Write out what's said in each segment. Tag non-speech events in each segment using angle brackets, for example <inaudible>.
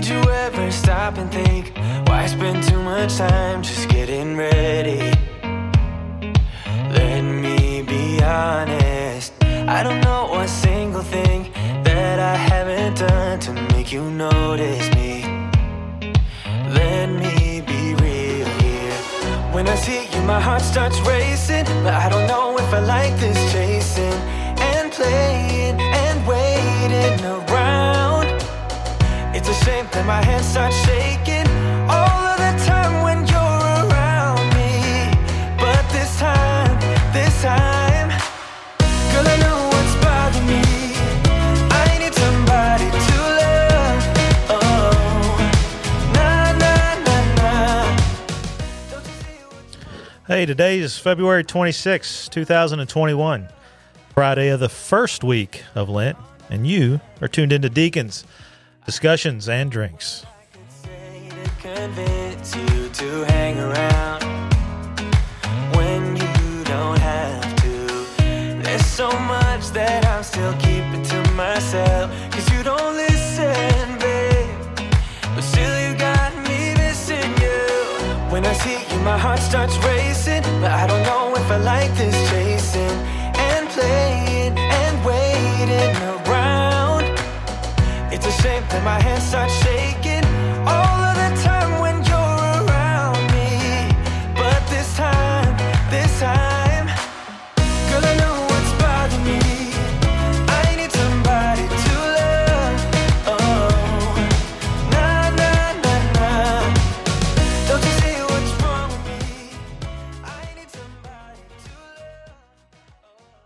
Did you ever stop and think why I spend too much time just getting ready? Let me be honest. I don't know a single thing that I haven't done to make you notice me. Let me be real here. When I see you, my heart starts racing. But I don't know if I like this It's a that my hands start shaking all of the time when you're around me. But this time, this time, girl, I know what's bothering me. I need somebody to love. Oh, na na na na. Don't you see what's Hey, today is February 26, 2021, Friday of the first week of Lent, and you are tuned into Deacons, discussions, and drinks. so much that I'm still keeping to myself. Cause you don't listen, babe. But still, you got me missing you. When I see you, my heart starts racing. But I don't know if I like this chasing and playing It's a that my hands start shaking all of the time when you're around me. But this time, this time. Oh.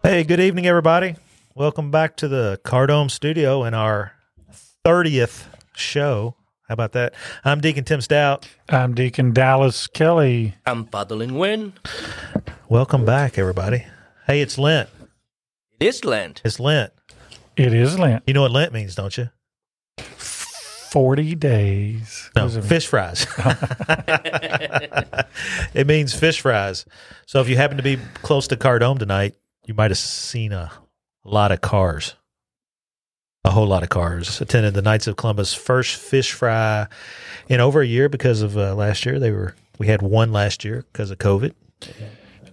Hey, good evening, everybody. Welcome back to the Cardome Studio and our 30th show. How about that? I'm Deacon Tim Stout. I'm Deacon Dallas Kelly. I'm Father Lin Wen. Welcome back, everybody. Hey, it's Lent. It is Lent. It's Lent. It is Lent. You know what Lent means, don't you? 40 days. No, Was it- fish fries. <laughs> it means fish fries. So if you happen to be close to Cardome tonight, you might have seen a lot of cars. A whole lot of cars attended the Knights of Columbus first fish fry in over a year because of uh, last year. They were we had one last year because of COVID.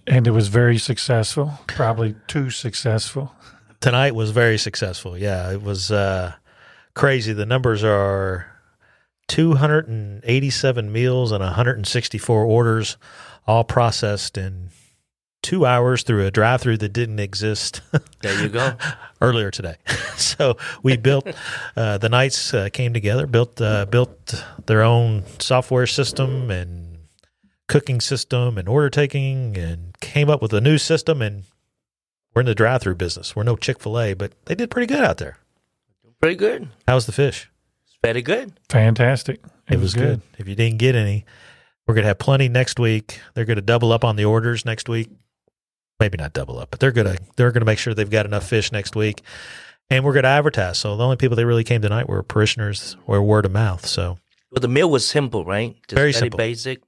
And it was very successful, probably too successful. Tonight was very successful. Yeah, it was uh, crazy. The numbers are 287 meals and 164 orders, all processed in two hours through a drive-through that didn't exist There you go. <laughs> earlier today. <laughs> so we built uh, the Knights uh, came together, built uh, built their own software system and cooking system and order taking, and came up with a new system. And we're in the drive-through business. We're no Chick Fil A, but they did pretty good out there. Pretty good. How's the fish? It's very good. Fantastic. It, was, good. If you didn't get any, we're gonna have plenty next week. They're gonna double up on the orders next week. Maybe not double up, but they're gonna they're gonna make sure they've got enough fish next week. And we're gonna advertise. So the only people that really came tonight were parishioners or word of mouth. So Well, the meal was simple, right? Just Very simple. basic.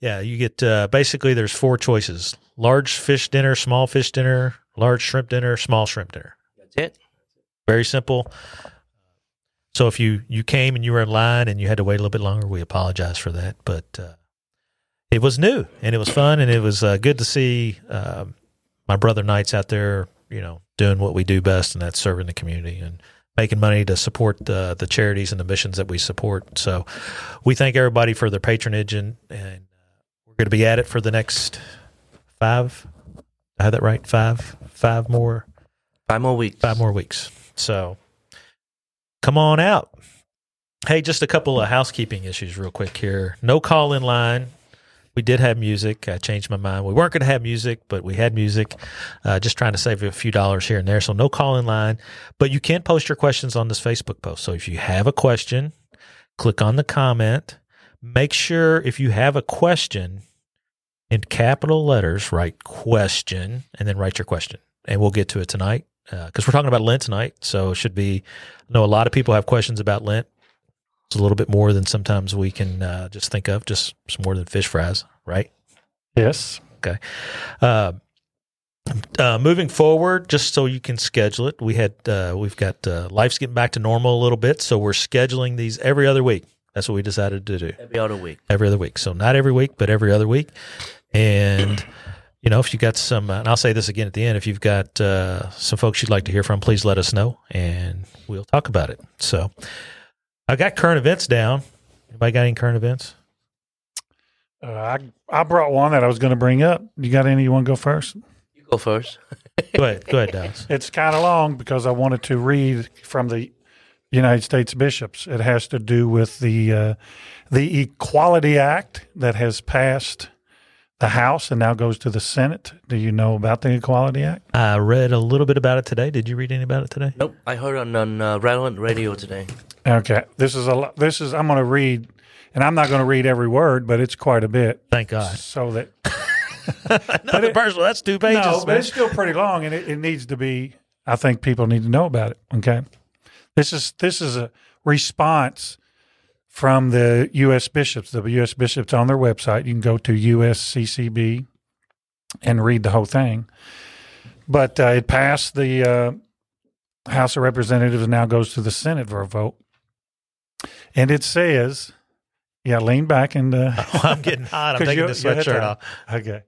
yeah, you get uh, basically there's four choices: large fish dinner, small fish dinner, large shrimp dinner, small shrimp dinner. That's it. Very simple. So if you you came and you were in line and you had to wait a little bit longer, we apologize for that. But uh, it was new and it was fun and it was uh, good to see um, my brother Knights out there, you know, doing what we do best, and that's serving the community and making money to support the the charities and the missions that we support. So we thank everybody for their patronage and and we're going to be at it for the next five. I had that right. Five, five more Five more weeks. five more weeks. So come on out. Hey, just a couple of housekeeping issues, real quick here. No call in line. We did have music. I changed my mind. We weren't going to have music, but we had music. Uh, just trying to save a few dollars here and there. So no call in line, but you can post your questions on this Facebook post. So if you have a question, click on the comment. Make sure if you have a question in capital letters, write question and then write your question, and we'll get to it tonight because we're talking about Lent tonight. So it should be. I know a lot of people have questions about Lent. It's a little bit more than sometimes we can uh, just think of. Just some more than fish fries, right? Yes. Okay. Uh, uh, moving forward, just so you can schedule it, we had uh, we've got uh, life's getting back to normal a little bit, so we're scheduling these every other week. That's what we decided to do Every other week. every other week. So not every week, but every other week. And you know, if you got some, uh, and I'll say this again at the end, if you've got uh, some folks you'd like to hear from, please let us know, and we'll talk about it. So I got current events down. Anybody got any current events? Uh, I I brought one that I was going to bring up. You got any? You want to go first? You go first. Go ahead, go ahead, Dallas. <laughs> It's kind of long because I wanted to read from the United States bishops. It has to do with the uh, the Equality Act that has passed the House and now goes to the Senate. Do you know about the Equality Act? I read a little bit about it today. Did you read any about it today? Nope. I heard on on uh, relevant radio today. Okay, this is a this is I'm going to read, and I'm not going to read every word, but it's quite a bit, Thank God. so that <laughs> Another personal. That's two pages, no, but it's still pretty long, and it, it needs to be. I think people need to know about it. Okay, this is this is a response from the U.S. bishops. The U.S. bishops on their website. You can go to USCCB and read the whole thing. But uh, it passed the uh, House of Representatives and now goes to the Senate for a vote. And it says, "Yeah, lean back and." Uh, <laughs> Oh, I'm getting hot. I'm <laughs> taking the sweatshirt off. Okay.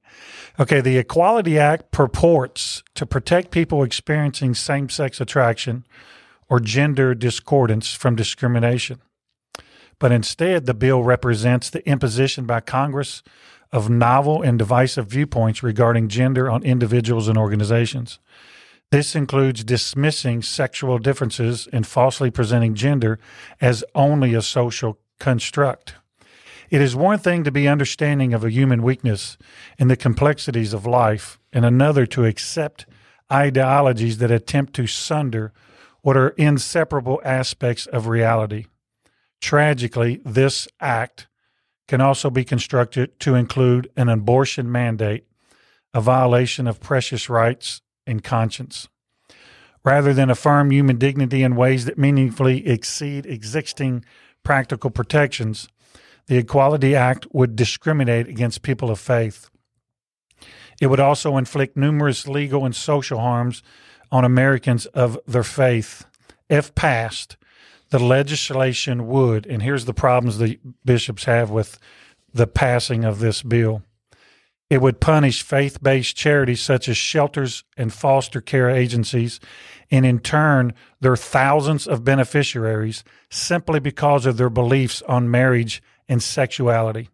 Okay. The Equality Act purports to protect people experiencing same sex attraction or gender discordance from discrimination. But instead, the bill represents the imposition by Congress of novel and divisive viewpoints regarding gender on individuals and organizations. This includes dismissing sexual differences and falsely presenting gender as only a social construct. It is one thing to be understanding of a human weakness and the complexities of life, and another to accept ideologies that attempt to sunder what are inseparable aspects of reality. Tragically, this act can also be constructed to include an abortion mandate, a violation of precious rights and conscience. Rather than affirm human dignity in ways that meaningfully exceed existing practical protections, the Equality Act would discriminate against people of faith. It would also inflict numerous legal and social harms on Americans of their faith. If passed, the legislation would, and here's the problems the bishops have with the passing of this bill. It would punish faith based charities such as shelters and foster care agencies, and in turn, their thousands of beneficiaries simply because of their beliefs on marriage and sexuality.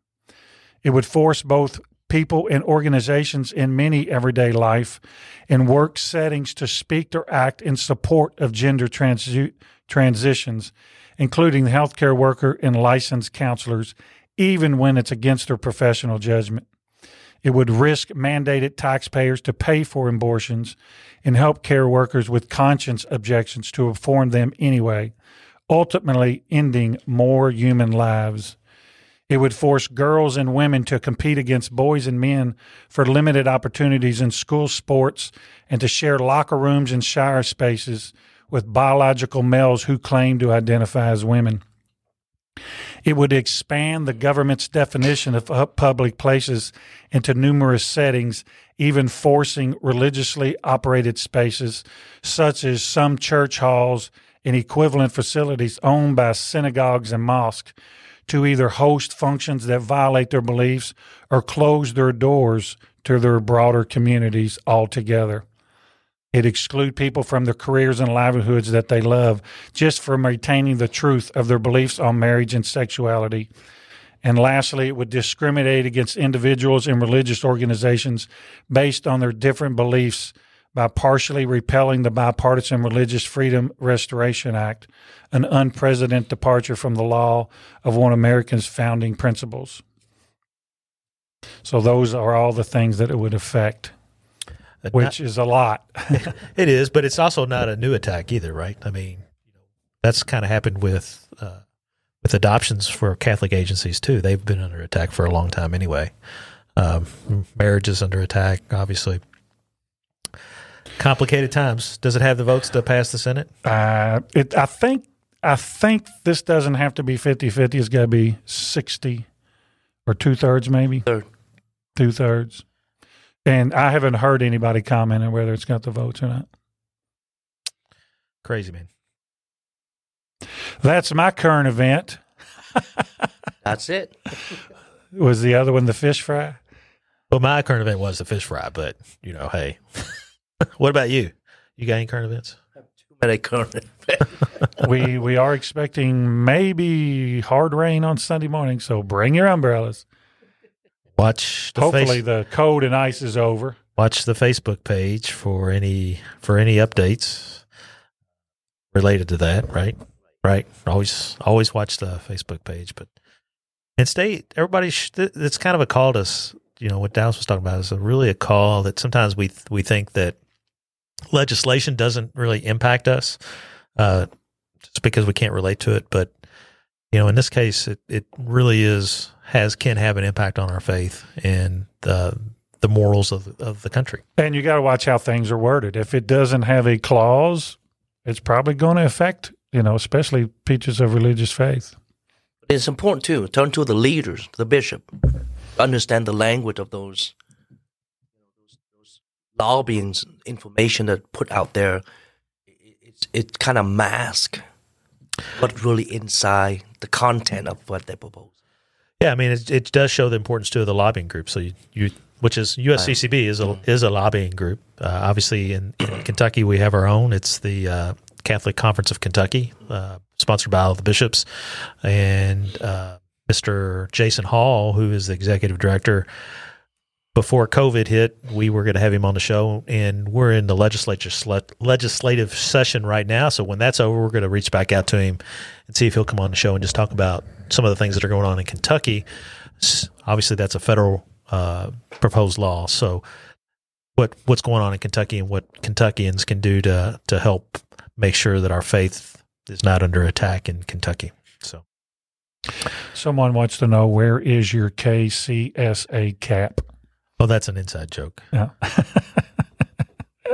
It would force both people and organizations in many everyday life and work settings to speak or act in support of gender transi- transitions, including the healthcare worker and licensed counselors, even when it's against their professional judgment. It would risk mandated taxpayers to pay for abortions and help care workers with conscience objections to perform them anyway, ultimately ending more human lives. It would force girls and women to compete against boys and men for limited opportunities in school sports and to share locker rooms and shower spaces with biological males who claim to identify as women. It would expand the government's definition of public places into numerous settings, even forcing religiously operated spaces, such as some church halls and equivalent facilities owned by synagogues and mosques, to either host functions that violate their beliefs or close their doors to their broader communities altogether. It exclude people from their careers and livelihoods that they love just for maintaining the truth of their beliefs on marriage and sexuality. And lastly, it would discriminate against individuals and religious organizations based on their different beliefs by partially repelling the Bipartisan Religious Freedom Restoration Act, an unprecedented departure from the law of one of America's founding principles. So those are all the things that it would affect, which is a lot. <laughs> It is, but it's also not a new attack either, right? I mean, that's kind of happened with uh, with adoptions for Catholic agencies too. They've been under attack for a long time anyway. Um, marriage is under attack, obviously. Complicated times. Does it have the votes to pass the Senate? Uh, it, I think I think this doesn't have to be 50-50. It's got to be 60 or two thirds maybe. Third. Two thirds. And I haven't heard anybody commenting whether it's got the votes or not. Crazy man. That's my current event. That's it. <laughs> Was the other one the fish fry? Well, my current event was the fish fry, but you know, hey, <laughs> what about you? You got any current events? Too many current. <laughs> we we are expecting maybe hard rain on Sunday morning, so bring your umbrellas. Watch the Hopefully face, the cold and ice is over. watch the Facebook page for any for any updates related to that. Right, right. Always always watch the Facebook page, but and stay. Everybody, sh- it's kind of a call to us. You know what Dallas was talking about is a really a call that sometimes we we think that legislation doesn't really impact us, uh, just because we can't relate to it. But you know, in this case, it it really is has can have an impact on our faith and the the morals of of the country. And you got to watch how things are worded. If it doesn't have a clause, it's probably going to affect, you know, especially teachers of religious faith. It's important too. Turn to the leaders, the bishop, understand the language of those, those, those lobbying information that put out there. It, it, it kind of mask what really inside the content of what they propose. Yeah, I mean, it, it does show the importance too of the lobbying group. So you, you which is USCCB is a is a lobbying group. Uh, obviously, in, in Kentucky, we have our own. It's the uh, Catholic Conference of Kentucky, uh, sponsored by all the bishops, and uh, Mr. Jason Hall, who is the executive director. Before COVID hit, we were going to have him on the show, and we're in the legislature legislative session right now. So when that's over, we're going to reach back out to him and see if he'll come on the show and just talk about some of the things that are going on in Kentucky. Obviously, that's a federal uh, proposed law. So, what what's going on in Kentucky and what Kentuckians can do to to help make sure that our faith is not under attack in Kentucky. So, someone wants to know where is your KCSA cap? Oh, that's an inside joke. Yeah. <laughs>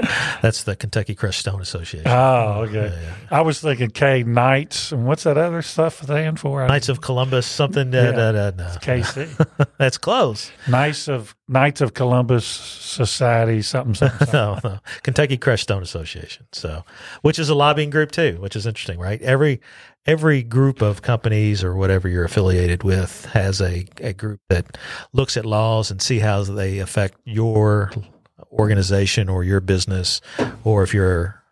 <laughs> That's the Kentucky Crushed Stone Association. Oh, okay. Yeah, yeah. I was thinking K Knights, and what's that other stuff stand for? Knights of Columbus, something. Uh, Yeah. da, da, da. KC. <laughs> That's close. Knights of Knights of Columbus Society, something, something. <laughs> something. no, no. Kentucky Crushed Stone Association. So, which is a lobbying group too, which is interesting, right? Every every group of companies or whatever you're affiliated with has a, a group that looks at laws and see how they affect your organization or your business, or if you're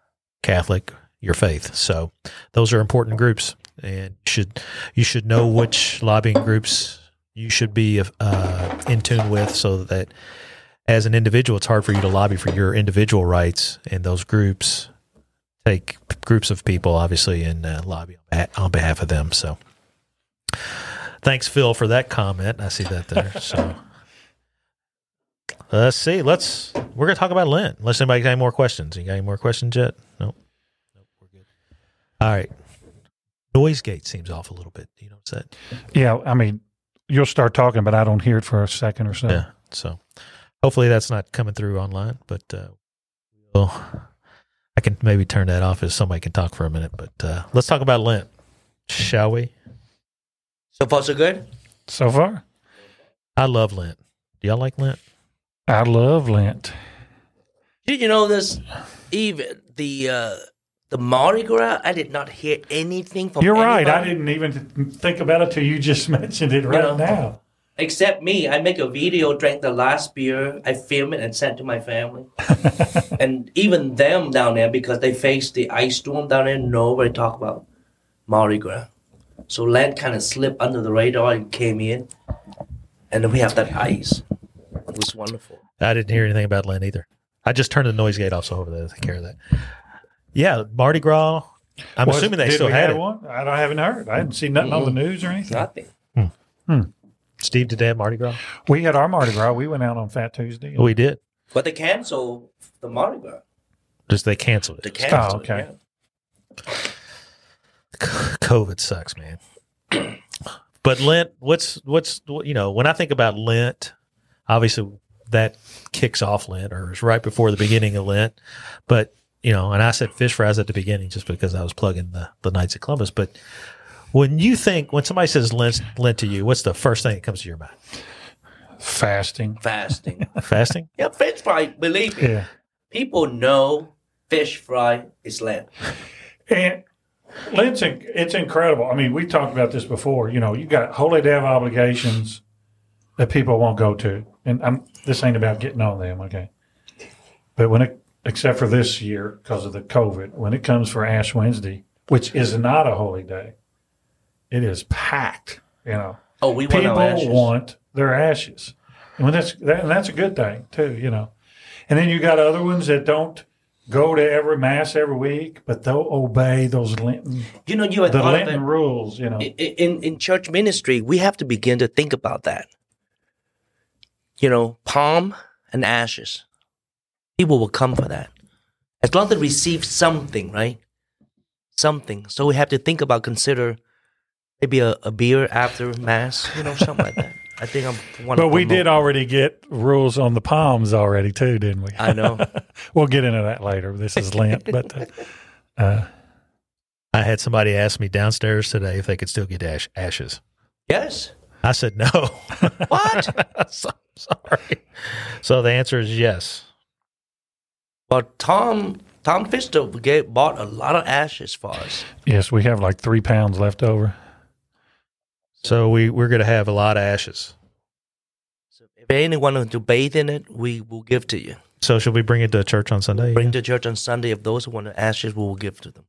Catholic, your faith. So, those are important groups, and you should you should know which lobbying groups you should be uh, in tune with, so that as an individual, it's hard for you to lobby for your individual rights, and those groups take groups of people, obviously, and uh, lobby on behalf, on behalf of them. So, thanks, Phil, for that comment. I see that there. So, <laughs> let's see. Let's we're gonna talk about Lent. Unless anybody got any more questions. You got any more questions yet? Nope. Nope. We're good. All right. Noise gate seems off a little bit. You know what's that? Yeah, I mean, you'll start talking, but I don't hear it for a second or so. Yeah. So hopefully that's not coming through online, but uh, we'll, I can maybe turn that off if somebody can talk for a minute. But uh, let's talk about Lent, shall we? So far, so good. So far, I love Lent. Do y'all like Lent? I love Lent. Did you know this? Even the uh, the Mardi Gras, I did not hear anything from. You're right. I didn't even think about it till you just <laughs> mentioned it right know. now. Except me, I make a video, drank the last beer, I film it and send to my family. <laughs> and even them down there, because they face the ice storm down there, nobody talk about Mardi Gras. So Lent kind of slipped under the radar and came in. And then we have that ice. It was wonderful. I didn't hear anything about Lent either. I just turned the noise gate off, so over there to take care of that. Yeah, Mardi Gras. I'm Was- assuming they did still we had have it. one. I don't, haven't heard. I hadn't seen nothing on the news or anything. Nothing. Hmm. Hmm. Steve, did they have Mardi Gras? We had our Mardi Gras. We went out on Fat Tuesday. We did. But they canceled the Mardi Gras. Just they canceled They it. canceled Oh, okay. it, yeah. COVID sucks, man. <clears throat> But Lent, what's what's you know when I think about Lent, obviously that kicks off Lent or is right before the beginning of Lent. But you know, and I said fish fries at the beginning just because I was plugging the the Knights of Columbus. But when you think when somebody says Lent, Lent to you, what's the first thing that comes to your mind? Fasting. fasting. <laughs> <laughs> Fasting? yeah, fish fry. Believe me, Yeah. people know fish fry is Lent. And it's, it's incredible. I mean, we talked about this before. You know, you got holy day of obligations that people won't go to. And I'm, this ain't about getting on them, okay? But when it, except for this year because of the COVID, when it comes for Ash Wednesday, which is not a holy day, it is packed, you know. Oh, we want people want their ashes, and when that's that, and that's a good thing too, you know. And then you got other ones that don't go to every mass every week, but they'll obey those Lenten You know, you the thought of it. Lenten rules, you know. I- i- in in church ministry, we have to begin to think about that. You know, palm and ashes. People will come for that. As long as they receive something, right? Something. So we have to think about, consider maybe a, a beer after mass, you know, something like that. <laughs> I think I'm one. But we did already get rules on the palms already too, didn't we? I know. <laughs> we'll get into that later. This is Lent, but uh, I had somebody ask me downstairs today if they could still get ash- ashes. yes. I said no. What? <laughs> so, <laughs> sorry. So the answer is yes. But Tom Tom Fister gave, bought a lot of ashes for us. yes, we have like three pounds left over. So we we're going to have a lot of ashes. So if anyone wants to bathe in it, we will give to you. So should we bring it to church on Sunday? Bring to church on Sunday. If those who want the ashes, we will give to them.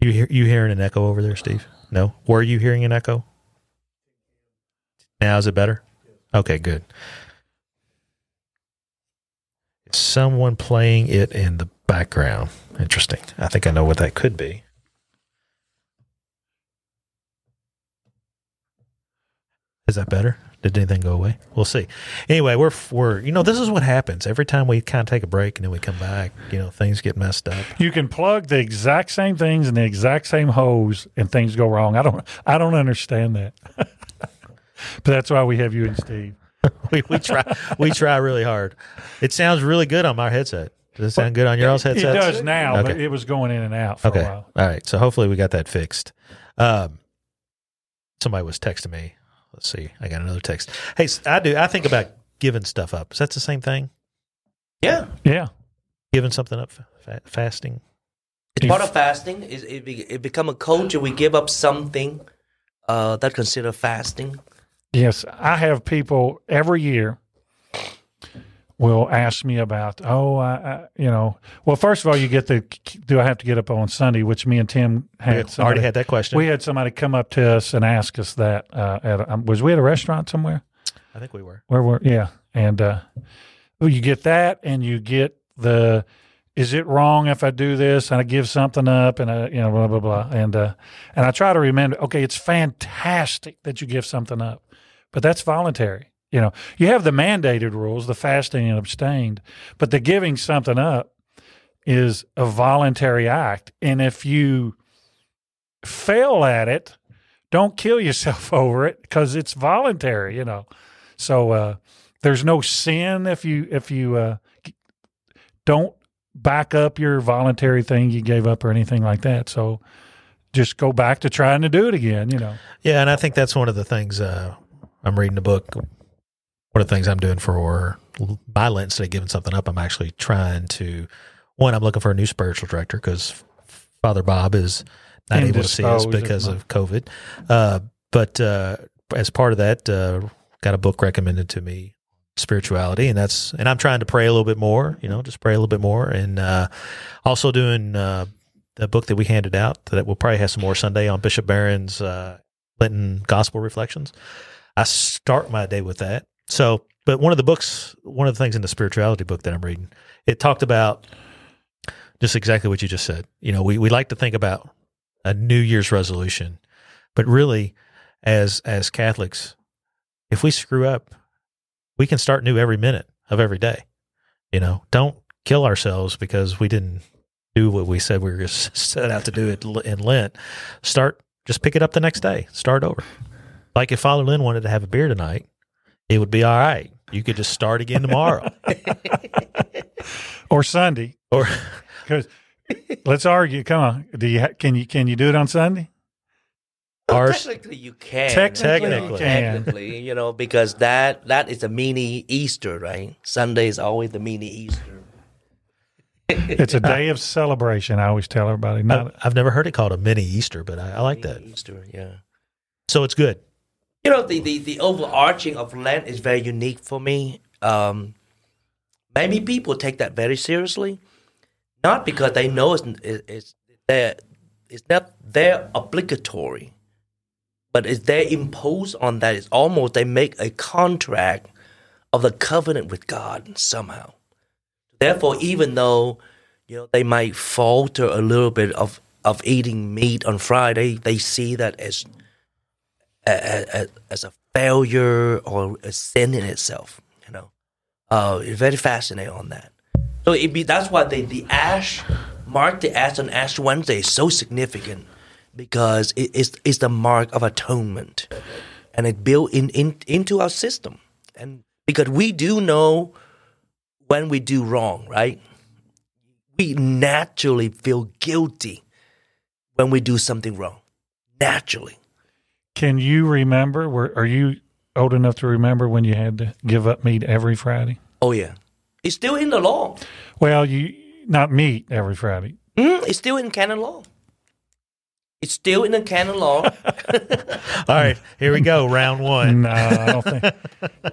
You hear you hearing an echo over there, Steve? No. Were you hearing an echo? Now is it better? Okay, good. Is someone playing it in the background? Interesting. I think I know what that could be. Is that better? Did anything go away? We'll see. Anyway, we're we're you know this is what happens every time we kind of take a break and then we come back. You know things get messed up. You can plug the exact same things in the exact same hose, and things go wrong. I don't, I don't understand that. <laughs> but that's why we have you and Steve. <laughs> we, we try we try really hard. It sounds really good on my headset. Does it sound good on your all's headset? It does now, but it was going in and out for Okay. a while. All right. So hopefully we got that fixed. Um, somebody was texting me. Let's see. I got another text. Hey, I do. I think about giving stuff up. Is that the same thing? Yeah, Yeah, Giving something up, fa- fasting. it's part of fasting. Is it, it become a culture? We give up something uh, that consider fasting. Yes. I have people every year will ask me about. Oh, I, I, you know. Well, first of all, you get the. Do I have to get up on Sunday? Which me and Tim had. already somebody- had that question. We had somebody come up to us and ask us that. Uh, at um, was we at a restaurant somewhere? I think we were. Where were yeah, and uh, you get that, and you get the. Is it wrong if I do this and I give something up and I, you know, blah blah blah, and uh, and I try to remember. Okay, it's fantastic that you give something up, but that's voluntary. You know, you have the mandated rules, the fasting and abstained, but the giving something up is a voluntary act, and if you fail at it, don't kill yourself <laughs> over it because it's voluntary. You know. So uh, there's no sin if you if you uh, don't back up your voluntary thing you gave up or anything like that. So just go back to trying to do it again. You know. Yeah, and I think that's one of the things uh, I'm reading a book. One of the things I'm doing for my Lent instead of giving something up, I'm actually trying to. One, I'm looking for a new spiritual director because Father Bob is not able to see us because of COVID. Uh, but uh, as part of that, uh, got a book recommended to me, spirituality, and that's and I'm trying to pray a little bit more. You know, just pray a little bit more, and uh, also doing uh, the book that we handed out that we'll probably have some more Sunday on Bishop Barron's uh, Lenten Gospel Reflections. I start my day with that. So, but one of the books, one of the things in the spirituality book that I'm reading, it talked about just exactly what you just said. You know, we, we like to think about a New Year's resolution, but really, as as Catholics, if we screw up, we can start new every minute of every day. You know, don't kill ourselves because we didn't do what we said we were <laughs> set out to do it in Lent. Start, just pick it up the next day. Start over. Like if Father Lynn wanted to have a beer tonight, it would be all right. You could just start again tomorrow. Or Sunday, or <laughs> because let's argue. Come on, do you ha- can you can you do it on Sunday? Ours, Technically, you can. Technically, you can. Technically, you know, because that that is a mini Easter, right? Sunday is always the mini Easter. It's a <laughs> day of celebration. I always tell everybody. Not I've never heard it called a mini Easter, but I, I like that. Mini Easter, yeah. So it's good. You know, the, the, the overarching of Lent is very unique for me. Um, maybe people take that very seriously, not because they know it's, it's, their, it's not their obligatory, but it's their imposed on that. It's almost they make a contract of the covenant with God somehow. Therefore, even though you know they might falter a little bit of, of eating meat on Friday, they see that as a, a, as a failure or a sin in itself. You know, uh, it's very fascinating on that. So it be that's why the the ash mark the ash on Ash Wednesday is so significant because it is it's the mark of atonement, and it built in, in into our system, and because we do know when we do wrong, right? We naturally feel guilty when we do something wrong. Naturally. Can you remember? Were are you old enough to remember when you had to give up meat every Friday? Oh yeah, it's still in the law. Well, you not meat every Friday. Mm, it's still in canon law. It's still in the canon law. <laughs> All right, here we go. Round one. No, I don't think.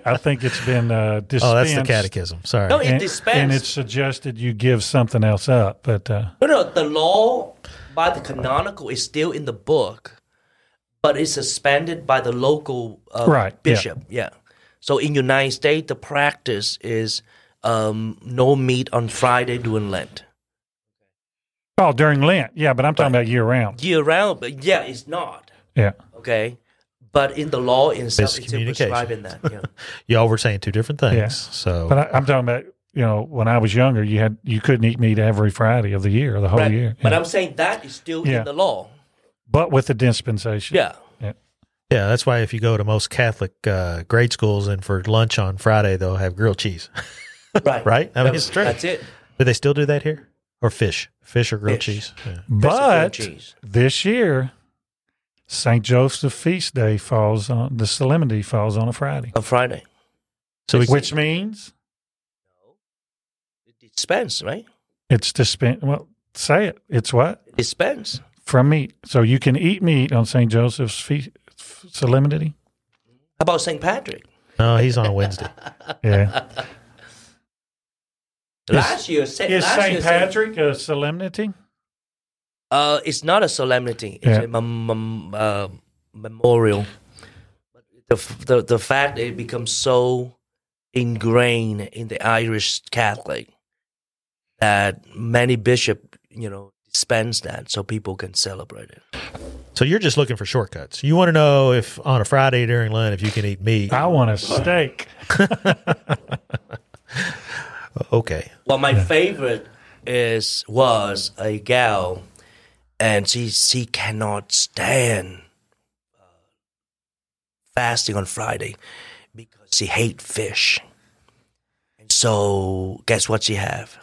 I think it's been uh, dispensed. <laughs> Oh, that's the catechism. Sorry. No, it and, dispensed. and it's suggested you give something else up, but uh, no, no, the law by the canonical is still in the book, but it's suspended by the local uh, Right, bishop. Yeah. So in United States, the practice is um, no meat on Friday during Lent. oh, during Lent, yeah. But I'm talking about year round. Year round, but yeah, it's not. Yeah, Okay. But in the law in itself, it's still Miscommunication. prescribing that. Yeah. <laughs> Y'all were saying two different things. Yeah. So but I, I'm talking about you know when I was younger, you had you couldn't eat meat every Friday of the year, the whole Right. year. But Yeah. I'm saying that is still Yeah. in the law. But with the dispensation. Yeah. yeah, that's why if you go to most Catholic uh, grade schools and for lunch on Friday, they'll have grilled cheese. <laughs> Right. right? I mean, it's true. That's it. Do they still do that here? Or fish? Fish or grilled Fish. cheese? Yeah. But cheese. this year, Saint Joseph feast day falls on the solemnity falls on a Friday, On Friday. So we, which means It dispense, right? it's dispense. Well, say it. It's what dispense. From meat. So you can eat meat on Saint Joseph's feast solemnity. How about St. Patrick? no, he's on Wednesday. <laughs> Yeah. last year, Saint, Is Saint year, Patrick a solemnity? Uh, it's not a solemnity. It's Yeah. a mem- mem- uh, memorial. But the, f- the the fact that it becomes so ingrained in the Irish Catholic that many bishop, you know, dispense that so people can celebrate it. So you're just looking for shortcuts. You want to know if on a Friday during Lent if you can eat meat. I want a steak. <laughs> Okay. Well, my favorite is was a gal, and she she cannot stand uh, fasting on Friday because she hate fish. And so, guess what she have?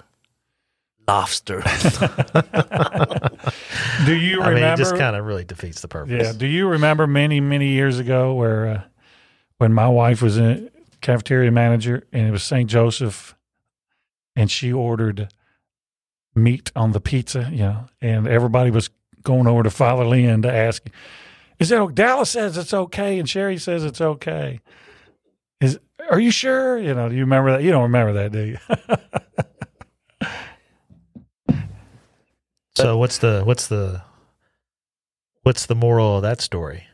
Lobster. <laughs> Do you I mean, remember? it just kind of really defeats the purpose. Yeah. Do you remember many, many years ago where uh, when my wife was a cafeteria manager and it was St. Joseph and she ordered meat on the pizza, you know, and everybody was going over to Father Lynn to ask, is it, o- Dallas says it's okay and Sherry says it's okay. Is, are you sure? You know, do you remember that? You don't remember that, do you? <laughs> So what's the what's the what's the moral of that story?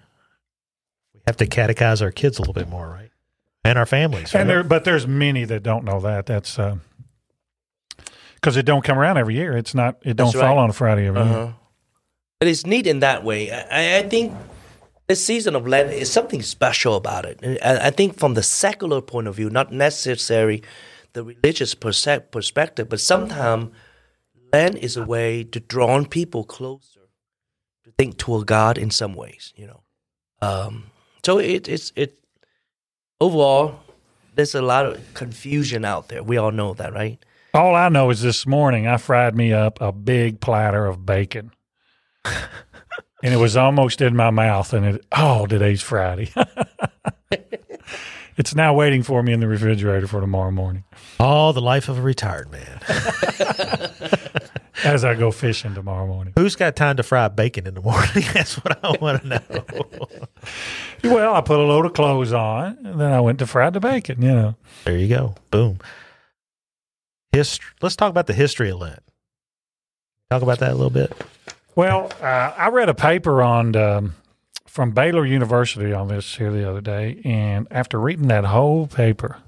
We have to catechize our kids a little bit more, right? And our families. And there, but there's many that don't know that. That's because it don't come around every year. It's not. It don't That's fall on a Friday every year. uh-huh. But it's neat in that way. I, I think the season of Lent is something special about it. And I, I think from the secular point of view, not necessarily the religious perspective, but sometimes Lent is a way to draw people closer, to think toward God in some ways, you know. Um, so it, it's it overall. There's a lot of confusion out there. We all know that, right? All I know is this morning I fried me up a big platter of bacon. <laughs> and it was almost in my mouth. And it, oh, today's Friday. <laughs> it's now waiting for me in the refrigerator for tomorrow morning All the life of a retired man. <laughs> as I go fishing tomorrow morning. Who's got time to fry bacon in the morning? <laughs> That's what I want to know. Well, I put a load of clothes on, and then I went to fry the bacon. You know, there you go. Boom. Hist- Let's talk about the history of Lent. Talk about that a little bit. Well, uh, I read a paper on um, from Baylor University on this here the other day, and after reading that whole paper,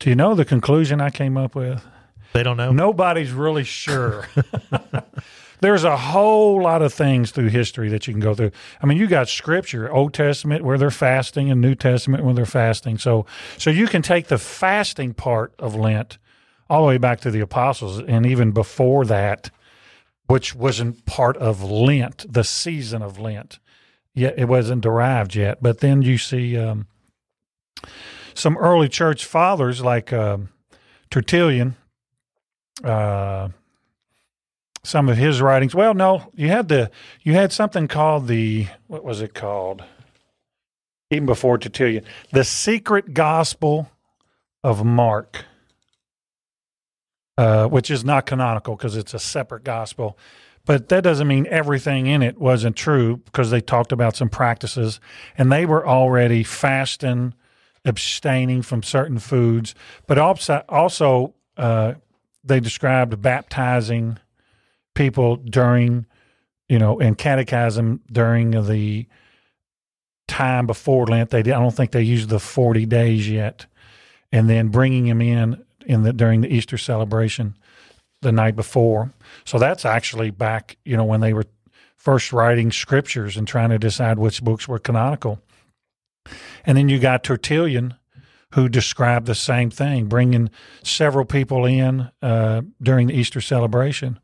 do you know the conclusion I came up with? They don't know. Nobody's really sure. <laughs> <laughs> There's a whole lot of things through history that you can go through. I mean, you got scripture, Old Testament where they're fasting and New Testament when they're fasting. So so you can take the fasting part of Lent all the way back to the apostles and even before that, which wasn't part of Lent, the season of Lent. Yet it wasn't derived yet. But then you see um, some early church fathers like um, Tertullian, uh, some of his writings. Well, no, you had the you had something called the what was it called? Even before Tertullian, the Secret Gospel of Mark, uh, which is not canonical because it's a separate gospel. But that doesn't mean everything in it wasn't true because they talked about some practices and they were already fasting, abstaining from certain foods, but also also uh, they described baptizing people during, you know, and catechism during the time before Lent. They did, I don't think they used the forty days yet, and then bringing them in in the during the Easter celebration the night before. So that's actually back, you know, when they were first writing scriptures and trying to decide which books were canonical. And then you got Tertullian, who described the same thing, bringing several people in uh, during the Easter celebration.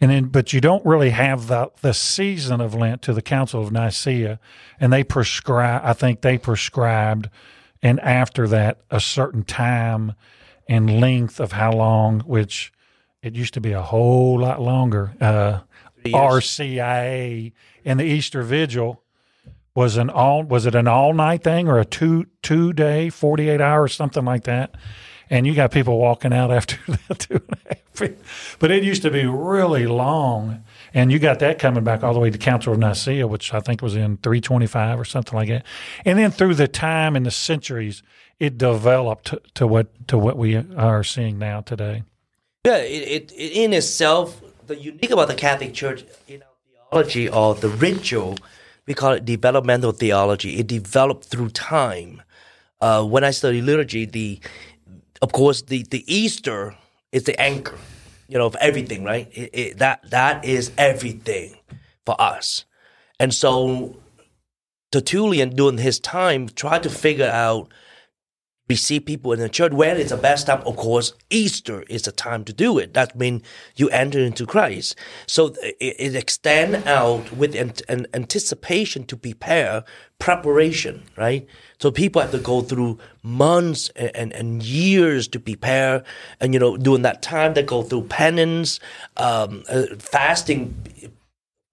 And then, but you don't really have the the season of Lent to the Council of Nicaea, and they prescribe. I think they prescribed, and after that, a certain time and length of how long, which it used to be a whole lot longer. Uh, RCIA and the Easter Vigil was an all was it an all night thing or a two two day forty eight hours something like that, and you got people walking out after <laughs> that two and a half. But it used to be really long, and you got that coming back all the way to Council of Nicaea, which I think was in three twenty five or something like that, and then through the time and the centuries, it developed to, to what to what we are seeing now today. Yeah, it, it, in itself, the unique about the Catholic Church in our theology or the ritual, we call it developmental theology. It developed through time. Uh, when I study liturgy, the of course the, the Easter is the anchor, you know, of everything, right? It, it, that that is everything for us, and so Tertullian during his time tried to figure out receive people in the church. When it's the best time, of course, Easter is the time to do it. That means you enter into Christ. So it, it extend out with an, an anticipation to prepare, preparation, right? So people have to go through months and, and, and years to prepare. And, you know, during that time, they go through penance, um, uh, fasting,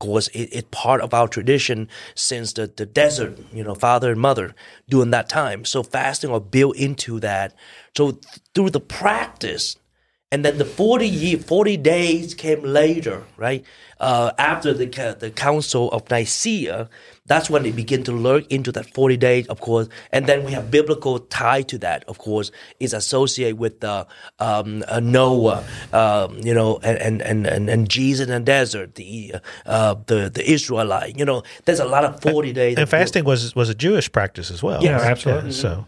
it, it's part of our tradition since the, the desert, you know, father and mother during that time. So fasting are built into that. So th- through the practice, and then the 40 year, 40 days came later, right? Uh, after the, the Council of Nicaea, that's when they begin to lurk into that 40 days, of course. And then we have biblical tie to that, of course, is associated with the um, uh, Noah, um, you know, and, and, and, and Jesus in the desert, the, uh, the, the Israelite, you know, there's a lot of 40 days. And fasting was was a Jewish practice as well. Yeah, absolutely. so,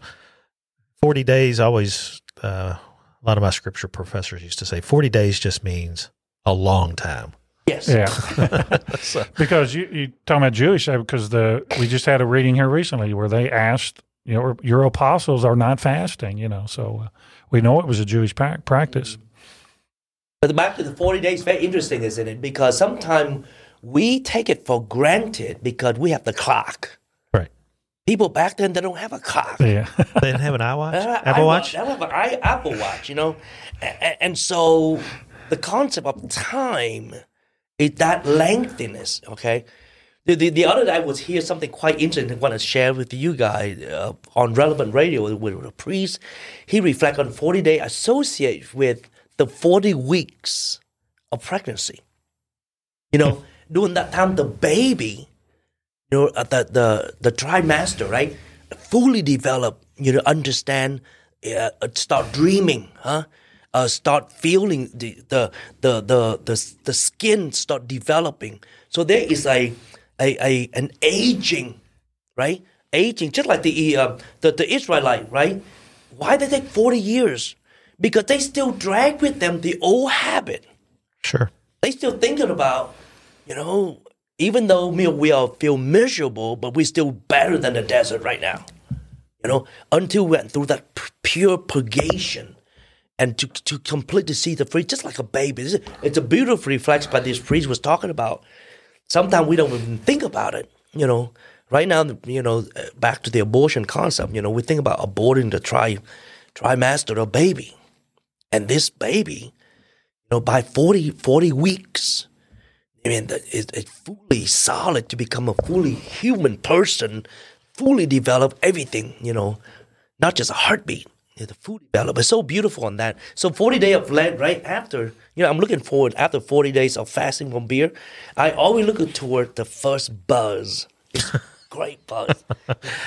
forty days always. Uh, a lot of my scripture professors used to say forty days just means a long time. Yes. Yeah. <laughs> <laughs> because you you talking about Jewish uh, because the we just had a reading here recently where they asked you know your apostles are not fasting you know so uh, we know it was a Jewish pa- practice. But back to the 40 days, very interesting, isn't it? Because sometimes we take it for granted because we have the clock. Right. People back then, they don't have a clock. Yeah. <laughs> They didn't have an iWatch, Uh, Apple I Watch. I have an I, Apple Watch, you know, and, and so the concept of time is that lengthiness. Okay, The, the, the other day I was here something quite interesting I want to share with you guys uh, on relevant radio with, with a priest. He reflect on 40 day associate with the 40 weeks of pregnancy. You know, <laughs> during that time, the baby, you know, uh, the, the, the trimester, right, fully develop, you know, understand, uh, start dreaming, huh? Uh, start feeling the, the, the, the, the, the skin start developing. So there is a, a, a an aging, right? Aging, just like the uh, the the Israelite, right? Why they take forty years? Because they still drag with them the old habit. Sure. They still thinking about, you know, even though we we all feel miserable, but we're still better than the desert right now. You know, until we went through that pure purgation and to to completely see the free, just like a baby. It's a, it's a beautiful reflection by this priest was talking about sometimes we don't even think about it. You know, right now, you know, uh, back to the abortion concept. You know, we think about aborting the tri trimester of baby, and this baby, you know, by 40, 40 weeks. I mean, it's, it's fully solid to become a fully human person, fully develop everything, you know, not just a heartbeat. Yeah, the food develop. It's so beautiful on that. So 40 day of Lent, right after, you know, I'm looking forward after 40 days of fasting from beer. I always look toward the first buzz. It's <laughs> great buzz.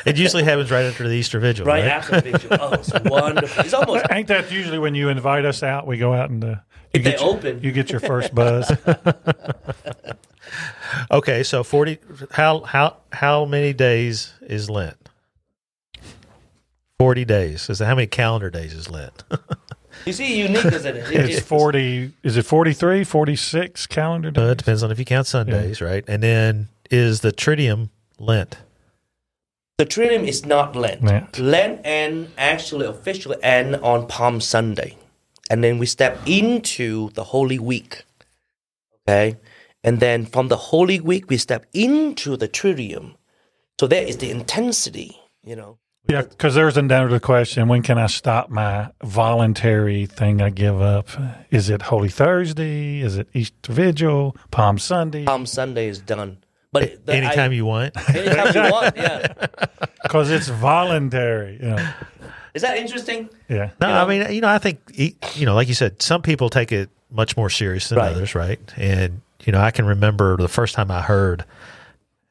It usually happens right after the Easter Vigil, Right right? after the vigil. Oh, it's <laughs> wonderful. It's almost Ain't that usually when you invite us out? We go out and uh, you If they get your, open. you get your first buzz. <laughs> Okay, so forty. How how how many days is Lent? Forty days. Is that how many calendar days is Lent? <laughs> you see unique, isn't it? It- it's it's- forty. Is it 43, 46 calendar Uh, days? it depends on if you count Sundays, right? And then is the Triduum Lent? The Triduum is not Lent. Lent. Lent end actually officially end on Palm Sunday, and then we step into the Holy Week. Okay, and then from the Holy Week we step into the Triduum. So there is the intensity, you know. Yeah, because there's another question. When can I stop my voluntary thing I give up? Is it Holy Thursday? Is it Easter Vigil? Palm Sunday? Palm Sunday is done, but it- the- Anytime I, you want. anytime you want, yeah. <laughs> Because it's voluntary. You know, Is that interesting? yeah. No, You I mean, you know, I think e- you know, like you said, some people take it much more serious than Right. others, right? And you know, I can remember the first time I heard,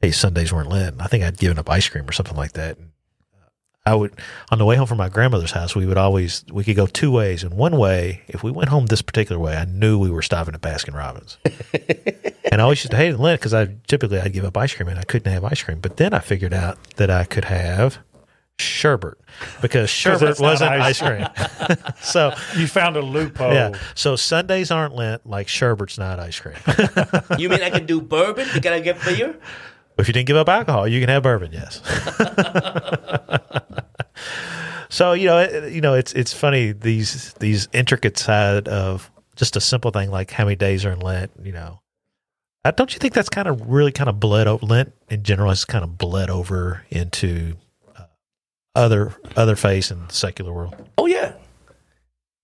"Hey, Sundays weren't Lent." I think I'd given up ice cream or something like that. And I would, on the way home from my grandmother's house, we would always we could go two ways. And one way, if we went home this particular way, I knew we were stopping at Baskin Robbins. <laughs> and I always used to hate Lent because I typically I'd give up ice cream and I couldn't have ice cream. But then I figured out that I could have sherbet because <laughs> sherbet wasn't ice ice cream. <laughs> so You found a loophole. yeah, so Sundays aren't Lent like sherbet's not ice cream. You mean I can do bourbon? You gotta get beer? If you didn't give up alcohol, you can have bourbon. Yes. <laughs> so you know, it, you know, it's it's funny these these intricate side of just a simple thing like how many days are in Lent. You know, uh, don't you think that's kind of really kind of bled over Lent in general has kind of bled over into uh, other other faiths and the secular world. Oh yeah,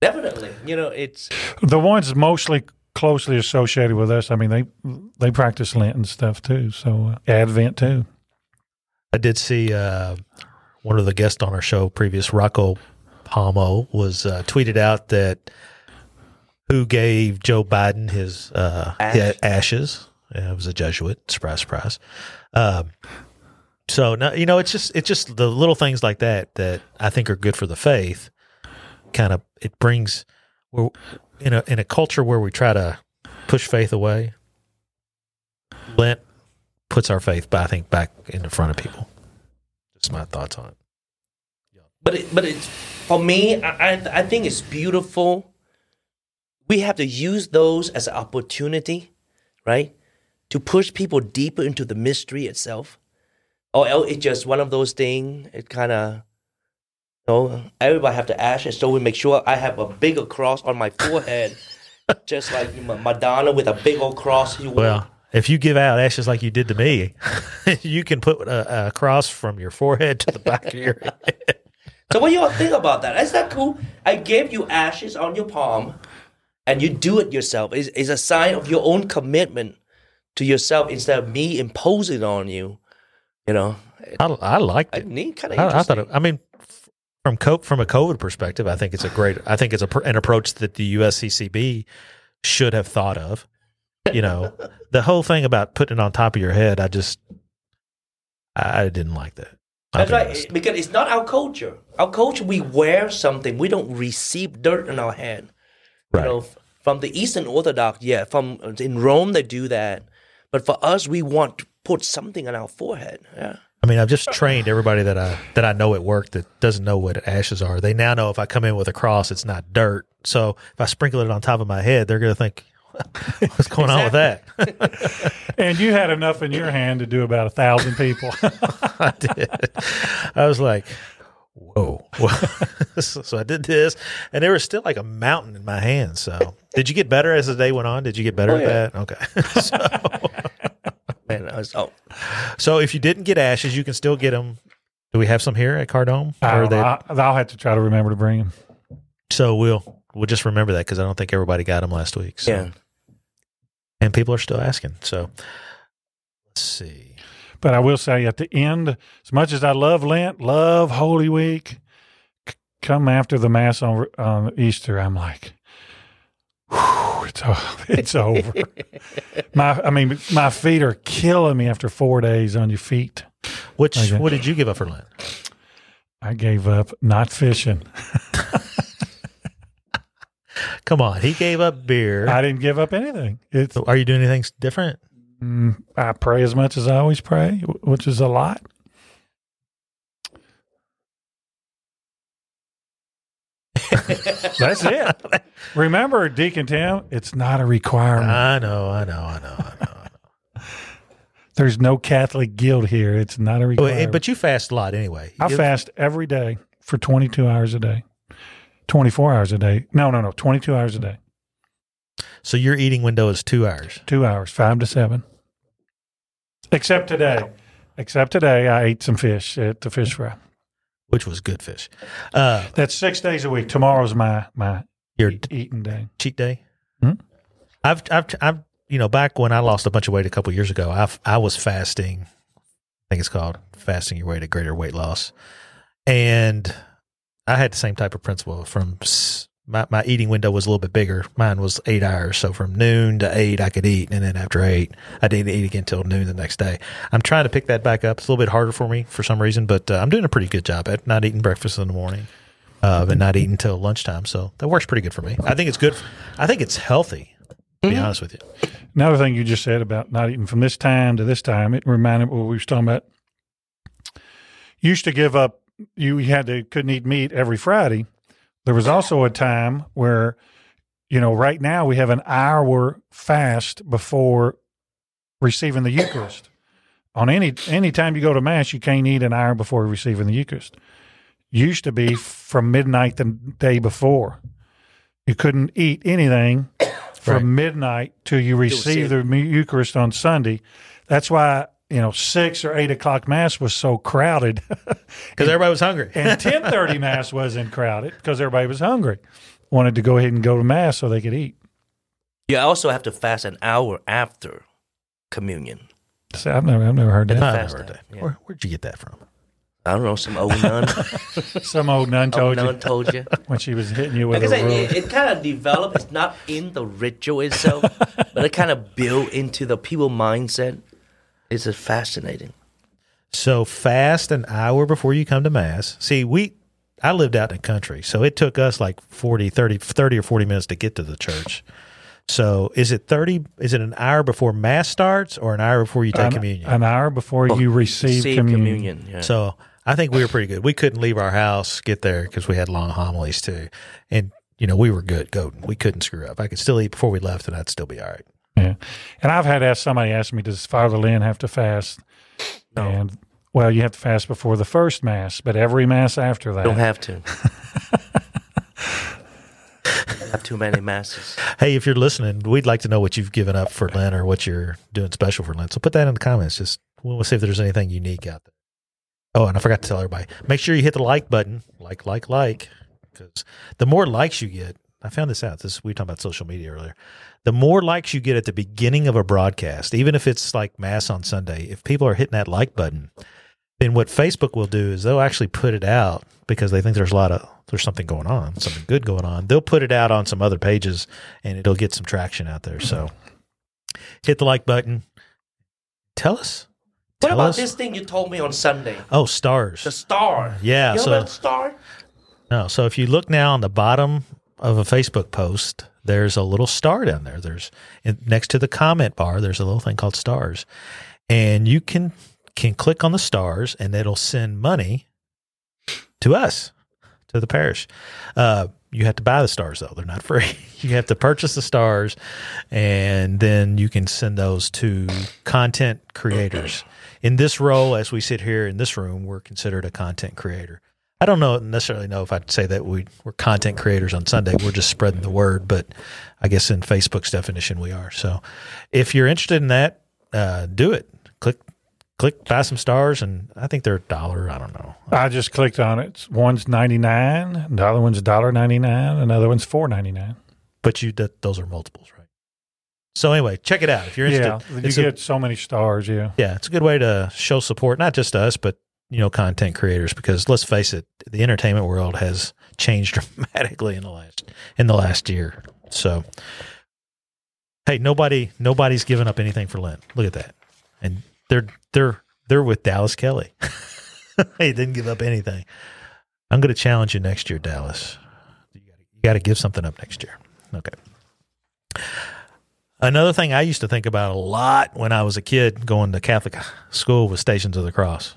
definitely. You know, it's The ones mostly closely associated with us, I mean, they they practice Lent and stuff too. So uh, Advent too. I did see uh, one of the guests on our show, previous Rocco Palmo, was uh, tweeted out that who gave Joe Biden his uh, Ash. yeah, ashes. Yeah, it was a Jesuit. Surprise, surprise. Um, so now you know it's just it's just the little things like that that I think are good for the faith. Kind of it brings we're in a in a culture where we try to push faith away. Lent puts our faith, I think, back in the front of people. Just my thoughts on it. but it, but it's for me. I I, think it's beautiful. We have to use those as an opportunity, right, to push people deeper into the mystery itself. Or else it's just one of those things. It kind of, know, everybody have to ashes, so we make sure I have a bigger cross on my forehead, <laughs> just like Madonna with a big old cross. You Well, if you give out ashes like you did to me, <laughs> you can put a, a cross from your forehead to the back of your head. <laughs> So what do y'all think about that? Is that cool? I gave you ashes on your palm, and you do it yourself. It's, it's a sign of your own commitment to yourself instead of me imposing on you. You know, I, I liked I it. kind of. I, I thought. It, I mean, from co- from a COVID perspective, I think it's a great. I think it's a, an approach that the USCCB should have thought of. You know, <laughs> the whole thing about putting it on top of your head, I just, I, I didn't like that. I'll That's be right, honest. because it's not our culture. Our culture, we wear something. We don't receive dirt in our head. Right. You know, from the Eastern Orthodox, yeah, from in Rome they do that, but for us, we want to put something on our forehead. Yeah, I mean, I've just <laughs> trained everybody that I that I know at work that doesn't know what ashes are. They now know if I come in with a cross, it's not dirt. So if I sprinkle it on top of my head, they're going to think, <laughs> "What's going on with that?" <laughs> And you had enough in your hand to do about a thousand people. I did. I was like, "Whoa!" so, so I did this, and there was still like a mountain in my hand. So, did you get better as the day went on? Did you get better Oh, at yeah. that? Okay. so, man, I was, oh, so if you didn't get ashes, you can still get them. Do we have some here at Cardome? I Or don't they- know. I, I'll have to try to remember to bring them. So we'll we'll just remember that because I don't think everybody got them last week. So. yeah. and people are still asking. So let's see. But I will say at the end, as much as I love Lent, love Holy Week, c- come after the Mass on, on uh, Easter, I'm like, whew, it's, <laughs> it's over. my, I mean, my feet are killing me after four days on your feet. Which Okay. what did you give up for Lent? I gave up not fishing. <laughs> Come on, he gave up beer. I didn't give up anything. It's, are you doing anything different? mm, I pray as much as I always pray, which is a lot. <laughs> That's it. Remember, Deacon Tim, it's not a requirement. I know, I know, I know, I know. There's no Catholic guilt here. It's not a requirement. but you fast a lot anyway. I You- fast every day for 22 hours a day, 24 hours a day. No, no, no, 22 hours a day. So your eating window is two hours. Two hours, five to seven. Except today. Except today, I ate some fish at the fish fry. Which was good fish. Uh, That's six days a week. Tomorrow's my my your eat- eating day. cheat day. Hmm? I've, I've, I've, you know, back when I lost a bunch of weight a couple years ago, I, I was fasting. I think it's called fasting your way to greater weight loss, and I had the same type of principle. From my my eating window was a little bit bigger. Mine was eight hours, so from noon to eight I could eat, and then after eight I didn't eat again until noon the next day. I'm trying to pick that back up. It's a little bit harder for me for some reason, but uh, I'm doing a pretty good job at not eating breakfast in the morning. Uh, and not eating until lunchtime, so that works pretty good for me. I think it's good. I think it's healthy. To be honest with you, Another thing you just said about not eating from this time to this time, it reminded me what we were talking about. Used to give up. You had to couldn't eat meat every Friday. There was also a time where, you know, right now we have an hour fast before receiving the Eucharist. On any any time you go to mass, you can't eat an hour before receiving the Eucharist. Used to be from midnight the day before. You couldn't eat anything from Right. midnight till you receive the Eucharist on Sunday. That's why you know six or eight o'clock mass was so crowded, <laughs> because everybody was hungry. and ten thirty mass wasn't crowded because everybody was hungry, wanted to go ahead and go to mass so they could eat. You also have to fast an hour after communion. So I've never, I've never heard I've that. never heard that. yeah. Where, where'd you get that from? I don't know, some old nun, <laughs> Some old nun old told you nun told you. <laughs> when she was hitting you with Like I a rule. it, it kind of developed. It's not in the ritual itself, but it kind of built into the people mindset. It's just fascinating. So fast an hour before you come to mass. See, we I lived out in the country, so it took us like 40, 30, 30 or 40 minutes to get to the church. So is it 30 is it an hour before mass starts or an hour before you take an, communion? an hour before you receive See communion. yeah. So I think we were pretty good. We couldn't leave our house, get there because we had long homilies too. And you know, we were good goating. We couldn't screw up. I could still eat before we left and I'd still be all right. Yeah. And I've had asked somebody ask me, does Father Lynn have to fast? No. And well, you have to fast before the first mass, but every mass after that. don't have to. <laughs> have too many masses. Hey, if you're listening, we'd like to know what you've given up for Lent or what you're doing special for Lent. So put that in the comments. Just we'll see if there's anything unique out there. Oh, and I forgot to tell everybody: make sure you hit the like button, like, like, like, because the more likes you get, I found this out. This we were talking about social media earlier. The more likes you get at the beginning of a broadcast, even if it's like mass on Sunday, if people are hitting that like button, then what Facebook will do is they'll actually put it out because they think there's a lot of there's something going on, something good going on. They'll put it out on some other pages and it'll get some traction out there. So hit the like button. Tell us. What Tell about us. this thing you told me on Sunday? Oh, stars. The star. Yeah, You so- star? No. So if you look now on the bottom of a Facebook post, there's a little star down there. There's next to the comment bar. There's a little thing called stars, and you can can click on the stars, and it'll send money to us, to the parish. Uh, you have to buy the stars though; they're not <laughs> free. you have to purchase the stars, and then you can send those to content creators. <clears throat> In this role, as we sit here in this room, we're considered a content creator. I don't know necessarily know if I'd say that we we're content creators on Sunday. We're just spreading the word, but I guess in Facebook's definition we are. So if you're interested in that, uh, do it. Click click buy some stars and I think they're a dollar. I don't know. I just clicked on it. One's ninety nine, the other one's dollar ninety nine, another one's four ninety nine. But you that those are multiples, right? So anyway, check it out if you're Yeah, interested. you It's a- so many stars. Yeah, yeah, it's a good way to show support, not just us, but you know, content creators. Because let's face it, the entertainment world has changed <laughs> dramatically in the last in the last year. So, hey, nobody nobody's given up anything for Lent. Look at that, and they're they're they're with Dallas Kelly. <laughs> he didn't give up anything. I'm going to challenge you next year, Dallas. You got to give something up next year. Okay. Another thing I used to think about a lot when I was a kid going to Catholic school was Stations of the Cross.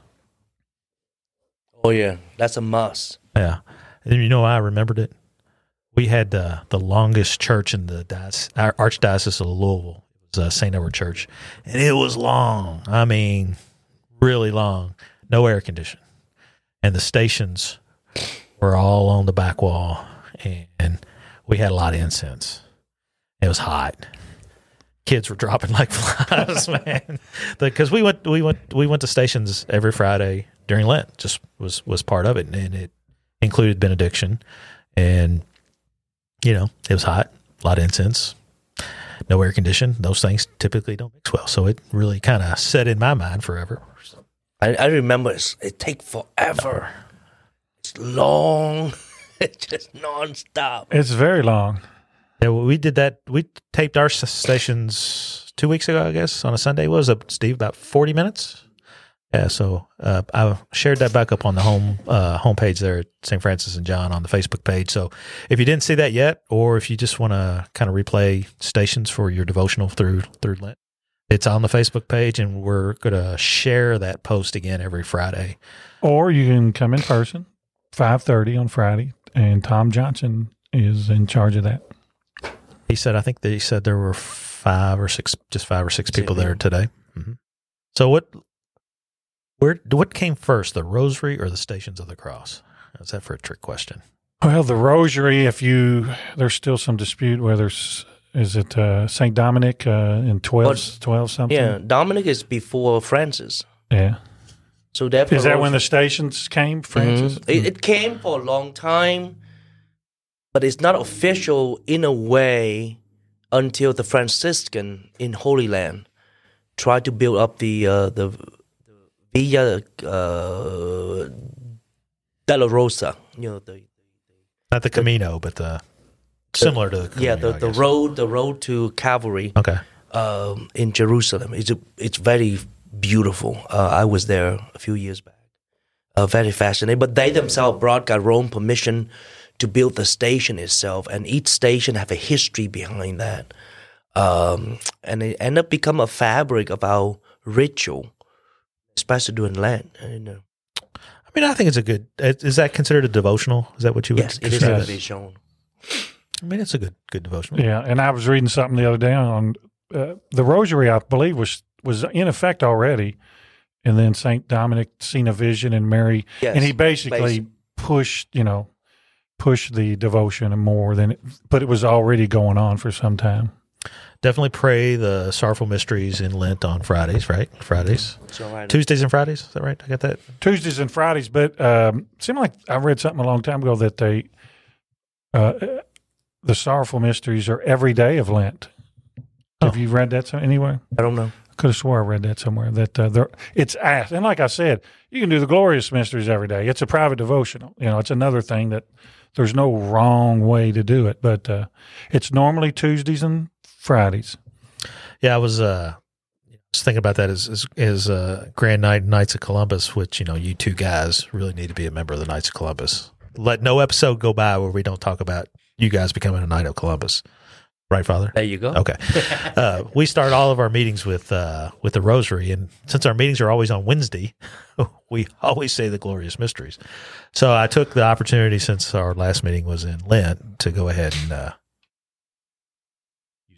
Oh yeah, that's a must. Yeah. And you know I remembered it? We had uh, the longest church in the diocese, our Archdiocese of Louisville. It was uh, St. Edward Church. And it was long. I mean, really long. No air condition. And the stations were all on the back wall. And we had a lot of incense. It was hot. Kids were dropping <laughs> like flies, man. Because we went, we went, we went to stations every Friday during Lent. Just was was part of it, and it included benediction, and you know it was hot, a lot of incense, no air condition. Those things typically don't mix well, so it really kind of set in my mind forever. I, I remember it's, it take forever. It's long. <laughs> It's just nonstop. it's very long. Yeah, well, we did that. We taped our s- stations two weeks ago, I guess, on a Sunday. What was it, Steve? About forty minutes. Yeah, so uh, I shared that back up on the home uh, homepage there at St. Francis and John on the Facebook page. So if you didn't see that yet, or if you just want to kind of replay stations for your devotional through through Lent, it's on the Facebook page, and we're going to share that post again every Friday. Or you can come in person, five thirty on Friday, and Tom Johnson is in charge of that. He said, I think that he said there were five or six, just five or six people there today. hmm So what, where, what came first, the rosary or the stations of the cross? Is that for a trick question? Well, the Rosary, if you, there's still some dispute whether is it uh, Saint Dominic uh, in 12, What- 12 something. Yeah, Dominic is before Francis. yeah. So that Is that when the stations came, Francis? Mhm. It, it came for a long time, but it's not official in a way until the Franciscan in Holy Land tried to build up the uh, the, the Via uh, Dolorosa. You know the Not the Camino, but the similar to the Camino, yeah the, the road the road to Calvary Okay. um, in Jerusalem. It's a, it's very beautiful. Uh, I was there a few years back. Uh, very fascinating. But they themselves brought got Rome permission to build the station itself, and each station have a history behind that. Um, and it ended up become a fabric of our ritual, especially during Lent. You know. I mean, I think it's a good, is that considered a devotional? Is that what you would Yes, it is a it? vision. I mean, it's a good, good devotional. Yeah, and I was reading something the other day on uh, the Rosary. I believe was was in effect already, and then Saint Dominic seen a vision and Mary, Yes, and he basically basi- pushed you know pushed the devotion more than, it, but it was already going on for some time. Definitely pray the sorrowful mysteries in Lent on Fridays, right? Fridays. So Tuesdays and Fridays. Is that right? I got that? Tuesdays and Fridays, but um, seemed like I read something a long time ago that they uh, the sorrowful mysteries are every day of Lent. Have Oh. you read that so- anywhere? I don't know. I could have swore I read that somewhere. That uh, there, it's asked, and like I said, you can do the glorious mysteries every day. It's a private devotional. You know, it's another thing that there's no wrong way to do it, but uh, it's normally Tuesdays and Fridays. Yeah, I was uh just thinking about that as as, as uh, Grand Knight Knights of Columbus, which you know you two guys really need to be a member of the Knights of Columbus. Let no episode go by where we don't talk about you guys becoming a Knight of Columbus, right, Father? There you go. Okay. <laughs> Uh, we start all of our meetings with uh, with the Rosary, and since our meetings are always on Wednesday, <laughs> we always say the glorious mysteries. So I took the opportunity since our last meeting was in Lent to go ahead and uh,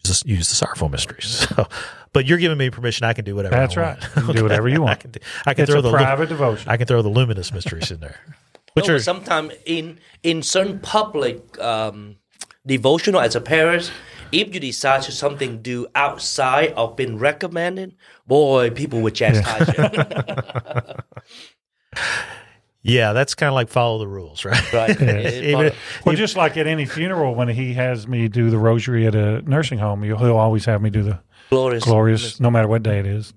use this, use the sorrowful mysteries. <laughs> So, but you're giving me permission; I can do whatever. That's I right. want. You can do <laughs> whatever you want. I want. can, do, I can It's throw a the lu- private devotion. I can throw the luminous mysteries in there, <laughs> which no, are sometimes in in certain public um, devotional as a parent, if you decide to something do outside of being recommended, boy, people would chastise you. Yeah, that's kind of like follow the rules, <laughs> right? right? Even- Well, just like at any funeral, when he has me do the rosary at a nursing home, he'll, he'll always have me do the glorious, glorious, no matter what day it is.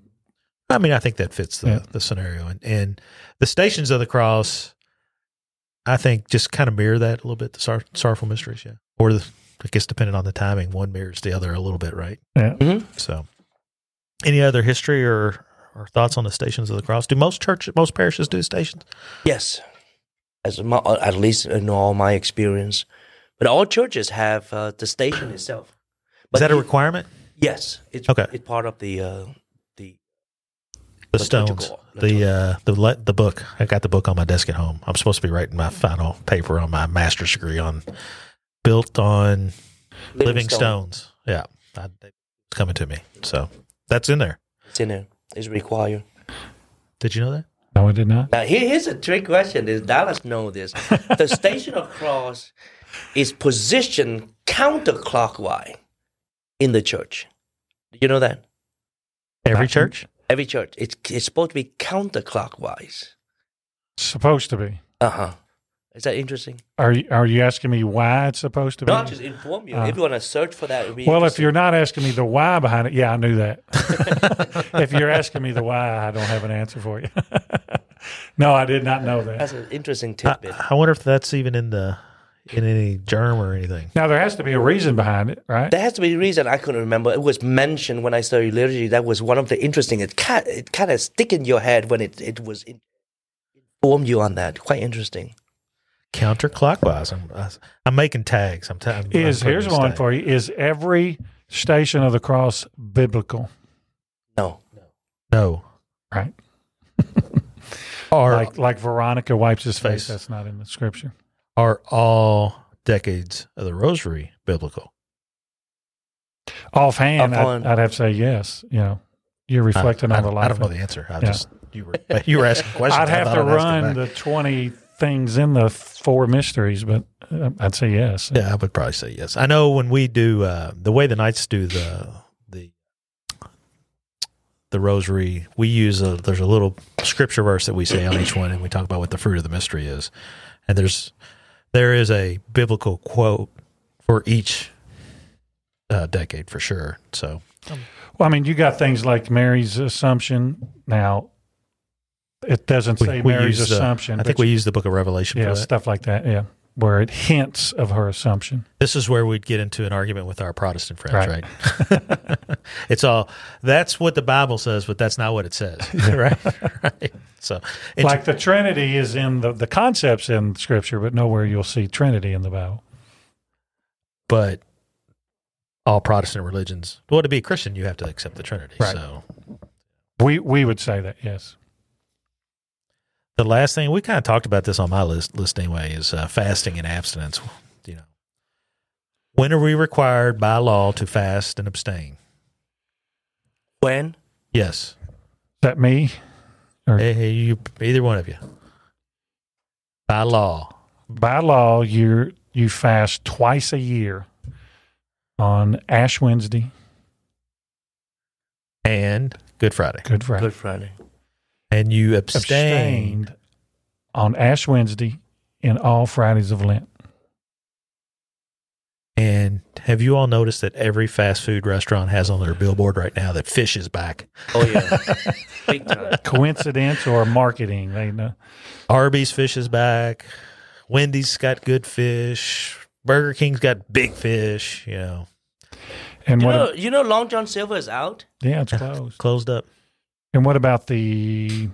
I mean, I think that fits the, Yeah. the scenario, and and the Stations of the Cross, I think, just kind of mirror that a little bit. The sor- sorrowful mysteries, yeah, or the, I guess depending on the timing, one mirrors the other a little bit, right? Yeah. Mhm. So, any other history or or thoughts on the Stations of the Cross? Do most church, most parishes do stations? Yes, as my, at least in all my experience, but all churches have uh, the station itself. Is that a requirement? Yes, it's Okay. It's part of the uh, the The stones, the uh, the le- the book. I got the book on my desk at home. I'm supposed to be writing my final paper on my master's degree on built on living, stone. stones. Yeah, I, it's coming to me. So that's in there. It's in there. It's required. Did you know that? No, I did not. Now here, here's a trick question. Does Dallas know this? <laughs> the station of cross is positioned counterclockwise in the church. Do you know that? Every Not- church. Every church, it's it's supposed to be counterclockwise. Supposed to be. Uh huh. Is that interesting? Are you, are you asking me why it's supposed to be? Not just inform you. Uh. if you want to search for that, be well, if you're not asking me the why behind it, yeah, I knew that. <laughs> if you're asking me the why, I don't have an answer for you. <laughs> no, I did not know that. that's an interesting I, tidbit. I wonder if that's even in the in any GIRM or anything. Now there has to be a reason behind it, right? There has to be a reason I couldn't remember. It was mentioned when I studied liturgy. That was one of the interesting. It kind it kind of stick in your head when it it was informed you on that. Quite interesting. Counterclockwise. I'm I'm making tags. I'm, ta- I'm Is I'm here's one tag. for you: Is every station of the cross biblical? No, No. no. Right. <laughs> Are like like Veronica wipes his face. Face. That's not in the scripture. are all decades of the Rosary biblical? Offhand, Offhand. I'd, I'd have to say yes. You know, you're reflecting I, on the I, life. I don't know the answer. I Yeah. just you were you were asking <laughs> questions. I'd have to run the back. 20 things in the four mysteries, but uh, I'd say yes. Yeah, I would probably say yes. I know when we do uh, the way the Knights do the the the Rosary, we use a there's a little scripture verse that we say on each one, and we talk about what the fruit of the mystery is. And there's there is a biblical quote for each uh, decade for sure. So Well, I mean, you got things like Mary's Assumption. Now, it doesn't say Mary's use, uh, Assumption. I think we use the Book of Revelation yeah, for that. stuff like that. Yeah, where it hints of her assumption. This is where we'd get into an argument with our Protestant friends, Right. right? <laughs> it's all that's what the Bible says, but that's not what it says, <laughs> right? <laughs> right. So, it's, like the Trinity is in the the concepts in Scripture, but nowhere you'll see Trinity in the Bible. but all Protestant religions, well, to be a Christian, you have to accept the Trinity. Right. So, We we would say that yes. The last thing we kind of talked about this on my list list anyway is uh, fasting and abstinence. You know, when are we required by law to fast and abstain? When? Yes. Is that me? Or Hey, hey, you, either one of you. By law. by law, you you fast twice a year on Ash Wednesday, and Good Friday. Good Friday. Good Friday. And you abstain. abstained on Ash Wednesday and all Fridays of Lent. And have you all noticed that every fast food restaurant has on their billboard right now that fish is back? Oh yeah. <laughs> Coincidence or marketing? They know. Arby's fish is back. Wendy's got good fish. Burger King's got big fish. You know, And You what? know, you know, Long John Silver is out. yeah, it's <laughs> closed. closed up. And what about the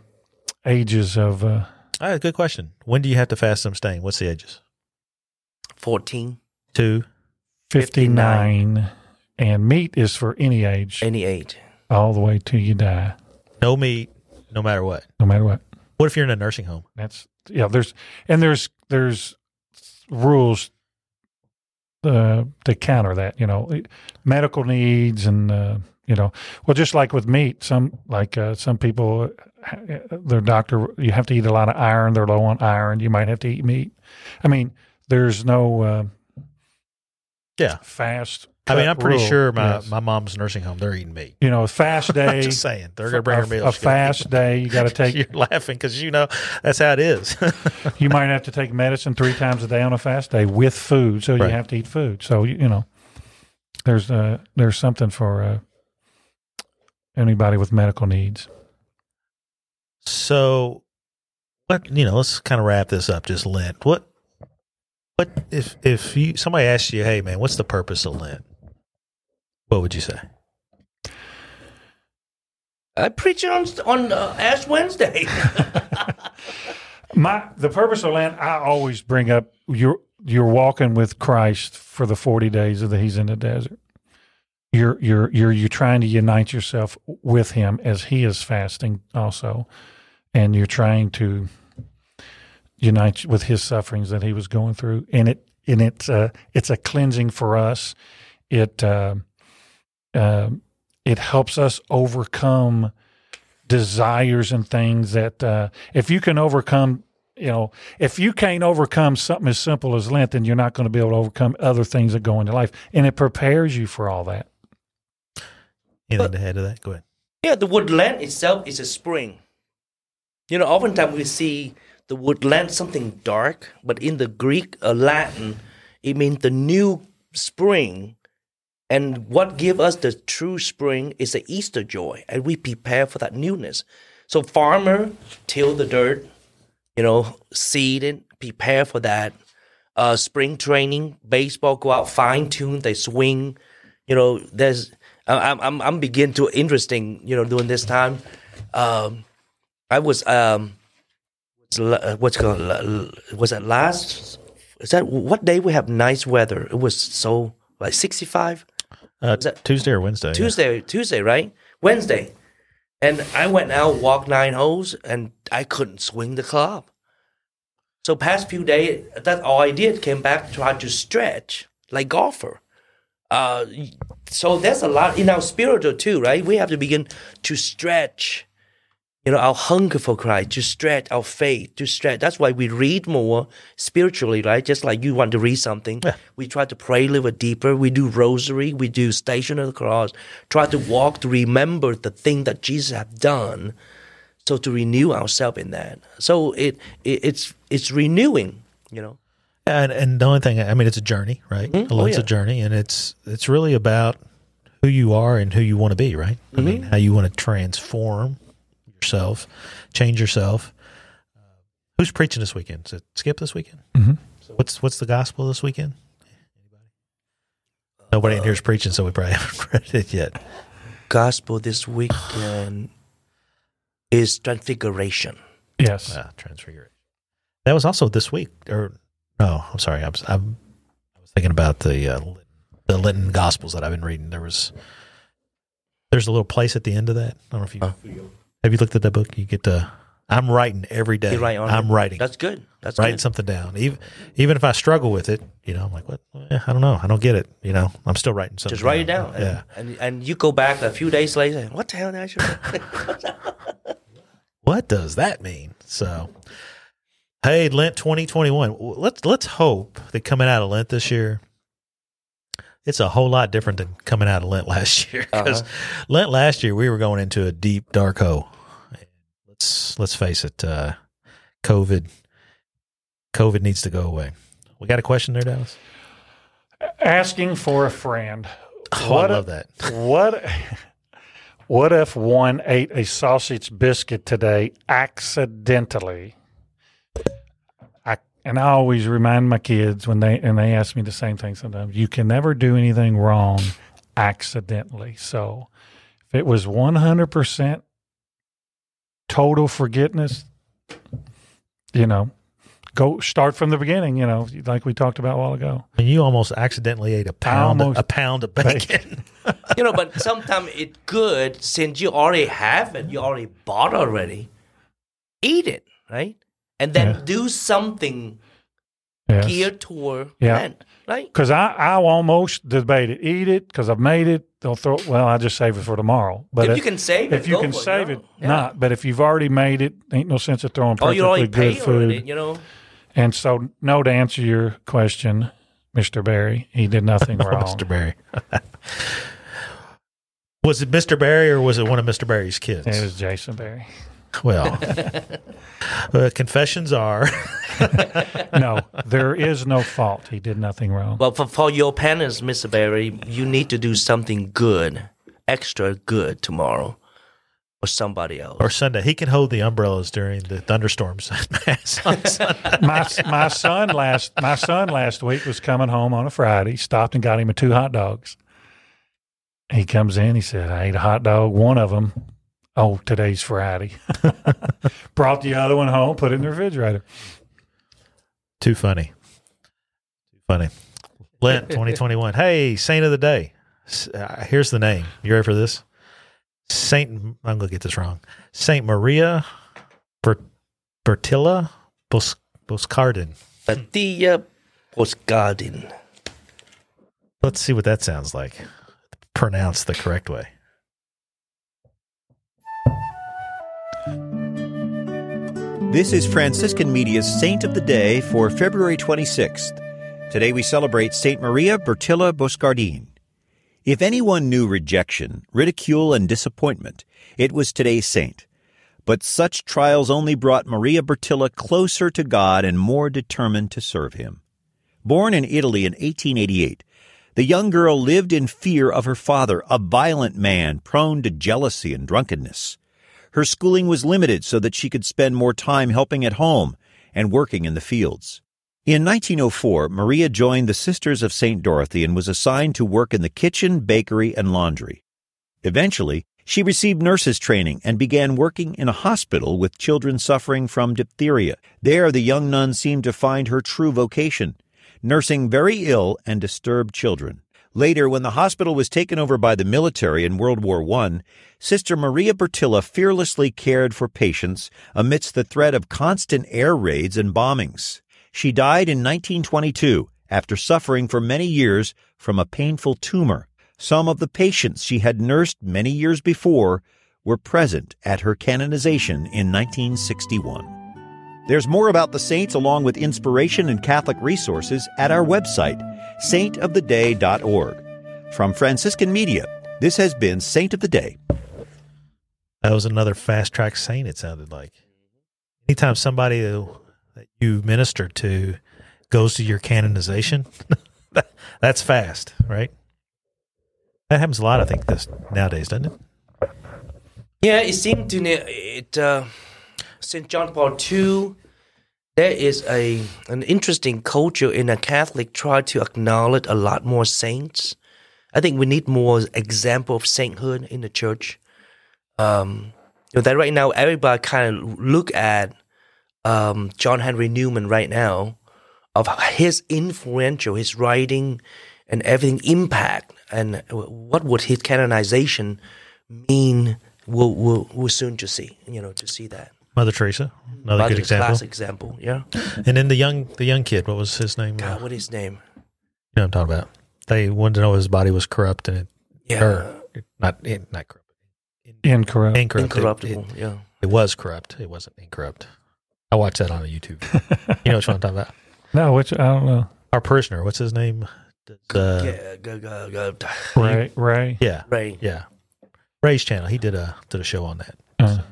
ages of? Uh, Ah, good question. When do you have to fast some stain? What's the ages? Fourteen, Two. 59 and meat is for any age any age. all the way till you die No meat, no matter what. no matter what What if you're in a nursing home? that's yeah there's and there's there's rules uh, to counter that you know medical needs and uh, you know well just like with meat some like uh, some people their doctor you have to eat a lot of iron they're low on iron you might have to eat meat i mean there's no uh, Yeah. fast I mean, I'm pretty rule. sure my, Yes. my mom's nursing home. They're eating meat. you know, a fast <laughs> day. Just saying, they're going to bring her a, meals. a She's gonna eat fast day. You got to <laughs> take. You're <laughs> laughing because you know that's how it is. you might have to take medicine three times a day on a fast day with food. So Right. you have to eat food. So you, you know, there's uh there's something for uh, anybody with medical needs. so, what you know? Let's kind of wrap this up. Just Lent. What? What if if you somebody asks you, hey man, what's the purpose of Lent? What would you say? I preach on on uh, Ash Wednesday. <laughs> My the purpose of Lent, I always bring up you're you're walking with Christ for the forty days that He's in the desert. You're you're you're you're trying to unite yourself with Him as He is fasting also, and you're trying to unite with His sufferings that He was going through, and it and it's uh, it's a cleansing for us. It uh, uh, it helps us overcome desires and things that uh, if you can overcome you know if you can't overcome something as simple as lent then you're not going to be able to overcome other things that go into life. And it prepares you for all that Anything to add to that? Go ahead. yeah, the word Lent itself is a spring. You know, oftentimes we see the word Lent something dark, but in the Greek or Latin, it means the new spring. And what give us the true spring is the Easter joy, and we prepare for that newness. So farmer till the dirt, you know, seed it, prepare for that. Uh, spring training, baseball go out, fine tune, they swing. You know, there's I'm I'm I'm begin to interesting. You know, during this time, um, I was um, what's uh, called was that last? Is that what day we have nice weather? It was so like 65. Uh, that- Tuesday or Wednesday? yeah. Tuesday, Tuesday, right? Wednesday. And I went out, walked nine holes, and I couldn't swing the club. So past few days, that's all I did. Came back, tried to stretch like golfer. Uh, so there's a lot in our spiritual too, right? We have to begin to stretch. You know, our hunger for Christ, to stretch our faith, to stretch. That's why we read more spiritually, right? Just like you want to read something, Yeah. we try to pray a little bit deeper. We do rosary, we do station of the cross, try to walk to remember the thing that Jesus have done. So to renew ourselves in that. So it, it it's it's renewing, you know. And and the only thing, I mean, it's a journey, right? Mhm. Oh, Lent's a journey, and it's it's really about who you are and who you want to be, right? I mean, Mm-hmm. how you want to transform yourself, change yourself. Uh, who's preaching this weekend? Is it Skip this weekend? Mm-hmm. So what's what's the gospel this weekend? Nobody in here is preaching, so we probably <laughs> haven't read it yet. Gospel this weekend is transfiguration. yes Ah, transfiguration. That was also this week, or no? I'm sorry. I was I'm, I was thinking about the uh, the Lenten Gospels that I've been reading. There was there's a little place at the end of that. I don't know if you have you looked at that book. You get to. I'm writing every day. You write on I'm it. writing. That's good. That's writing good. something down. Even even if I struggle with it, you know, I'm like, what? I don't know. I don't get it. You know, I'm still writing something. Just write it down. And, Yeah. And, and you go back a few days later. What the hell did I should? <laughs> what does that mean? So, hey, Lent 2021. Let's let's hope that coming out of Lent this year, it's a whole lot different than coming out of Lent <laughs> last year. Because Lent last year we were going into a deep dark hole. Let's let's face it, uh, COVID COVID needs to go away. We got a question there, Dallas. Asking for a friend. Oh, What I a- love that. <laughs> What what if one ate a sausage biscuit today accidentally? I and I always remind my kids when they and they ask me the same thing sometimes. You can never do anything wrong accidentally. So if it was one hundred percent total forgiveness, you know, go start from the beginning, you know, like we talked about a while ago. I mean, you almost accidentally ate a pound almost- a pound of bacon. <laughs> you know, but sometimes it's good since you already have it, you already bought already. Eat it, right? And then Yeah. do something Yes. geared toward Yeah. that, right? Because I, I almost debated eat it because I've made it. They'll throw. Well, I just save it for tomorrow. But if if, you can save it, if you can save you it. Yeah. not. But if you've already made it, ain't no sense of throwing Oh, perfectly you already good food. already, you know. And so, no, to answer your question, Mister Barry, he did nothing <laughs> oh, wrong. Mr. Barry. <laughs> was it Mr. Barry or was it one of Mr. Barry's kids? It was Jason Barry. Well, <laughs> uh, confessions are <laughs> No, there is no fault. He did nothing wrong. Well, for, for your penance, Mr. Barry, you need to do something good, extra good tomorrow or somebody else. or Sunday. He can hold the umbrellas during the thunderstorms. <laughs> my my son last my son last week was coming home on a Friday. Stopped and got him a two hot dogs. He comes in. He said, "I ate a hot dog. One of them. Oh, today's Friday. <laughs> Brought the other one home. Put it in the refrigerator. Too funny. Too funny. Lent <laughs> 2021. Hey, Saint of the Day. Uh, here's the name. You ready for this? Saint, I'm going to get this wrong. Saint Maria Ber- Bertilla Bos- Boscardin. Padilla Postgarden. Let's see what that sounds like. Pronounced the correct way. This is Franciscan Media's Saint of the Day for February 26th. Today we celebrate Saint Maria Bertilla Boscardin. If anyone knew rejection, ridicule, and disappointment, it was today's saint. But such trials only brought Maria Bertilla closer to God and more determined to serve Him. Born in Italy in 1888, the young girl lived in fear of her father, a violent man prone to jealousy and drunkenness. Her schooling was limited so that she could spend more time helping at home and working in the fields. In 1904, Maria joined the Sisters of St. Dorothy and was assigned to work in the kitchen, bakery, and laundry. Eventually, she received nurses training and began working in a hospital with children suffering from diphtheria. There, the young nun seemed to find her true vocation, nursing very ill and disturbed children. Later, when the hospital was taken over by the military in World War I, Sister Maria Bertilla fearlessly cared for patients amidst the threat of constant air raids and bombings. She died in 1922 after suffering for many years from a painful tumor. Some of the patients she had nursed many years before were present at her canonization in 1961. There's more about the saints along with inspiration and Catholic resources at our website, saintoftheday.org. From Franciscan Media, this has been Saint of the Day. That was another fast track saint, it sounded like. Anytime somebody that you minister to goes to your canonization, <laughs> that's fast, right? That happens a lot, I think, this nowadays, doesn't it? Yeah, it seemed to me it uh, St. John Paul II. There is a an interesting culture in a Catholic try to acknowledge a lot more saints. I think we need more example of sainthood in the church. Um, you know, that right now everybody kind of look at um, John Henry Newman right now of his influential, his writing and everything impact, and what would his canonization mean? We'll, we'll, we'll soon to see, you know, to see that. Mother Teresa, another Mother good example. Classic example, yeah. And then the young the young kid, what was his name? Uh, God, what is his name? you know what I'm talking about. They wanted to know his body was corrupt and it, Yeah, or not it, not corrupt, Incorrupt. incorrupt. Incorruptible. It, yeah, it was corrupt. It wasn't incorrupt. I watched that on YouTube. <laughs> you know what I'm talking about? No, which I don't know. Our prisoner, what's his name? Uh, yeah, go, go, go. Ray. Ray. yeah, Right. yeah. Ray's channel. He did a did a show on that. Uh, So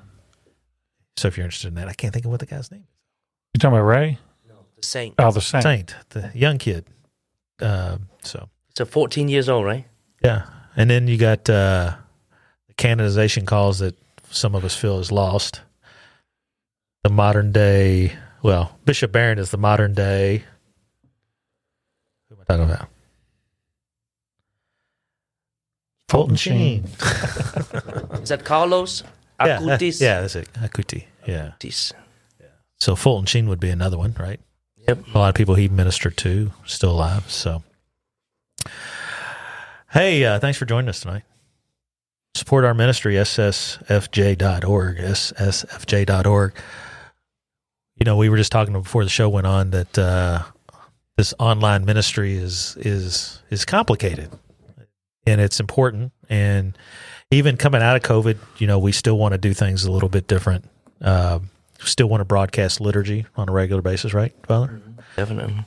if you're interested in that, I can't think of what the guy's name is. you talking about Ray? No, the saint. Oh, the saint. Saint, the young kid. Um, so It's a 14 years old, right? yeah, and then you got uh, the canonization calls that some of us feel is lost. The modern day, well, Bishop Barron is the modern day. Who am I talking about? Fulton Sheen. <laughs> Is that Carlos Yeah, Acutis? yeah, that's it. Akuti. Yeah. Acutis. So Fulton Sheen would be another one, right? Yep. A lot of people he ministered to still alive. So, hey, uh, thanks for joining us tonight. Support our ministry, ssfj.org, ssfj.org. You know, we were just talking before the show went on that uh, this online ministry is is is complicated, and it's important. And even coming out of COVID, you know, we still want to do things a little bit different. Um, still want to broadcast liturgy on a regular basis, right, Father? Definitely.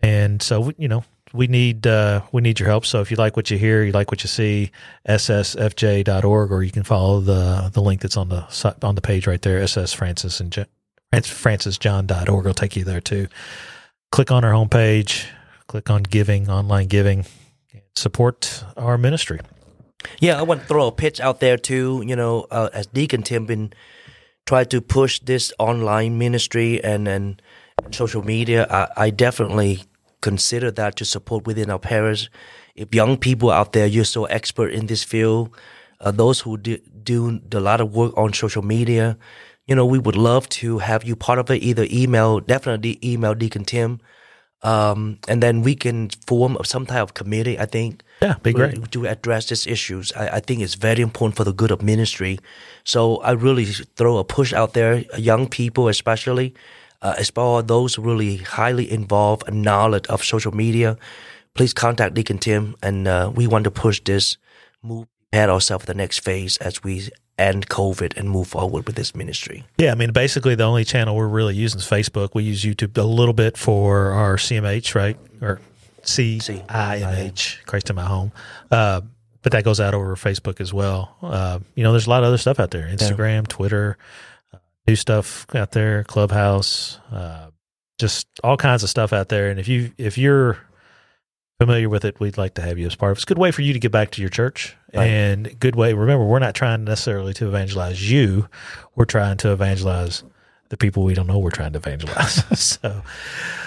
And so, you know, we need uh, we need your help. So if you like what you hear, you like what you see, ssfj.org, or you can follow the the link that's on the on the page right there, ss francis and Jo- francisjohn.org. will take you there too. Click on our homepage, click on giving, online giving, support our ministry. Yeah, I want to throw a pitch out there too. You know, uh, as Deacon Tim been try to push this online ministry and and, social media, I, I definitely consider that to support within our parish. If young people out there, you're so expert in this field, uh, those who do, do a lot of work on social media, you know, we would love to have you part of it. Either email, definitely email Deacon Tim, um, and then we can form some type of committee. I think Yeah, be great. to address these issues. I, I think it's very important for the good of ministry. So I really throw a push out there, young people especially, uh, as far as those really highly involved and knowledge of social media. Please contact Deacon Tim, and uh, we want to push this, move, prepare ourselves the next phase as we end COVID and move forward with this ministry. Yeah, I mean, basically, the only channel we're really using is Facebook. We use YouTube a little bit for our CMH, right? Or C I M H, Christ in My Home. Uh, but that goes out over Facebook as well. Uh, you know, there's a lot of other stuff out there Instagram, Twitter, uh, new stuff out there, Clubhouse, uh, just all kinds of stuff out there. And if you if you're familiar with it, we'd like to have you as part of it. It's a good way for you to get back to your church Right. and good way. Remember, we're not trying necessarily to evangelize you. We're trying to evangelize the people we don't know we're trying to evangelize. <laughs> so,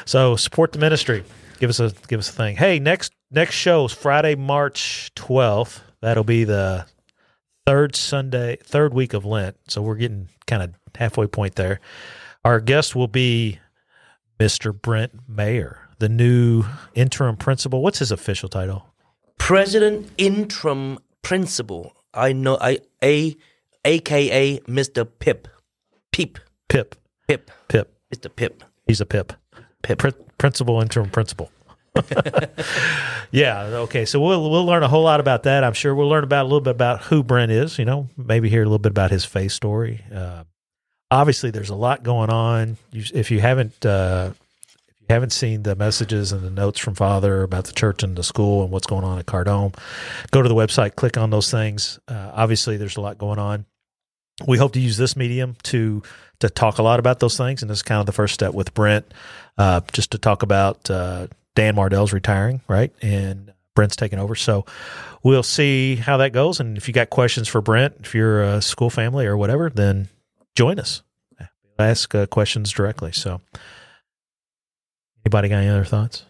so support the ministry. Give us a give us a thing. Hey, next next show is Friday, March twelfth. That'll be the third Sunday, third week of Lent. So we're getting kind of halfway point there. Our guest will be Mr. Brent Mayer, the new interim principal. What's his official title? President Interim Principal. I know I a AKA Mr. Pip. Peep. Pip. Pip. Pip. Mr. Pip. He's a pip. Principal, interim principal. <laughs> yeah. Okay. So we'll we'll learn a whole lot about that. I'm sure we'll learn about a little bit about who Brent is. You know, maybe hear a little bit about his faith story. Uh, obviously, there's a lot going on. You, if you haven't uh, if you haven't seen the messages and the notes from Father about the church and the school and what's going on at Cardome, go to the website, click on those things. Uh, obviously, there's a lot going on. We hope to use this medium to to talk a lot about those things, and this is kind of the first step with Brent, uh, just to talk about uh, Dan Mardell's retiring, right, and Brent's taking over. So we'll see how that goes, and if you got questions for Brent, if you're a school family or whatever, then join us. Ask uh, questions directly. So, anybody got any other thoughts?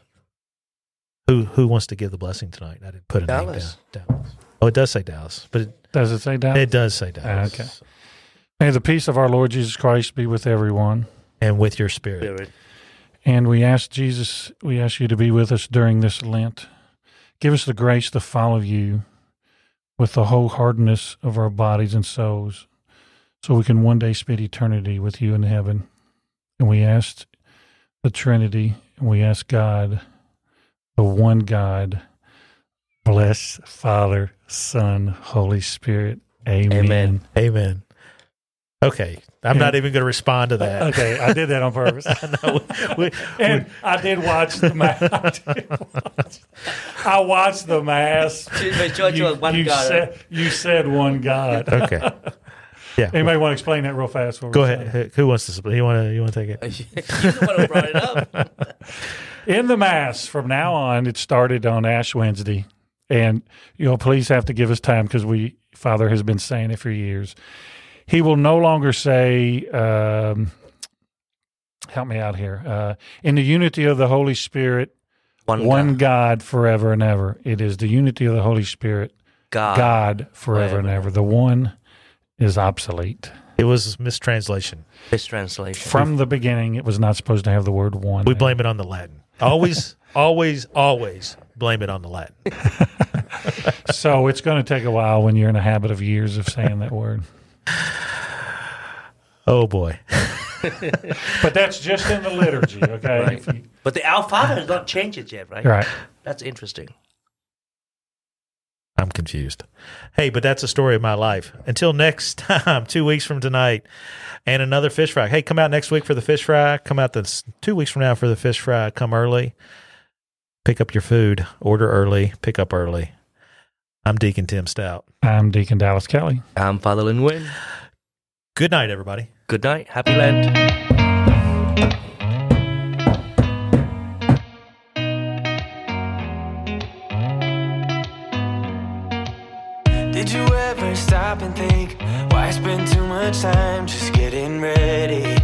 Who who wants to give the blessing tonight? I didn't put a Dallas. name down. Dallas. Oh, it does say Dallas, but it, Does it say down? it does say Dallas. okay. May the peace of our Lord Jesus Christ be with everyone. And with your spirit. Spirit. And we ask Jesus, we ask you to be with us during this Lent. Give us the grace to follow you with the wholeheartedness of our bodies and souls so we can one day spend eternity with you in heaven. And we ask the Trinity, and we ask God, the one God, bless Father, Son, Holy Spirit. Amen. Amen. Amen. Okay. I'm not even going to respond to that. Okay, I did that on purpose. <laughs> No, we- and I did watch the mass. <laughs> I, watch, I watched the mass. <laughs> Make You, you one you God. said, you said one God. okay. Yeah. Anybody want to explain that real fast? For Go ahead. Who- Who wants to? You want to? You want to take it? you the one who brought it up. in the mass from now on. It started on Ash Wednesday, and you'll please have to give us time because we Father has been saying it for years. He will no longer say. Um, help me out here. Uh, in the unity of the Holy Spirit, One, one God. God forever and ever. It is the unity of the Holy Spirit, God. God forever and ever. The one is obsolete. It was mistranslation. Mistranslation. From the beginning, it was not supposed to have the word one. We blame it on the Latin. Always, <laughs> always, always blame it on the Latin. <laughs> So it's going to take a while when you're in a habit of years of saying that word. Oh boy. <laughs> But that's just in the liturgy, okay? Right. You- But the Our Father has not changed it yet, right? right. That's interesting. I'm confused. Hey, but that's the story of my life. Until next <laughs> time, two weeks from tonight, and another fish fry. Hey, come out next week for the fish fry. Come out this two weeks from now for the fish fry. Come early. Pick up your food. Order early. Pick up early. I'm Deacon Tim Stout. I'm Deacon Dallas Kelly. I'm Father Lin Win. Good night, everybody. Good night. Happy Lent. Did you ever stop and think why spend too much time just getting ready?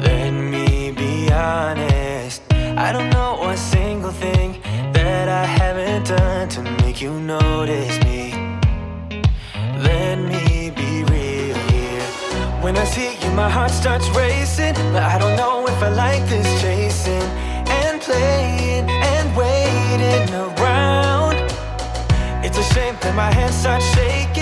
Let me be honest. I don't know you notice me. Let me be real here. When I see you, my heart starts racing, but I don't know if I like this chasing and playing and waiting around. It's a shame that my hands start shaking.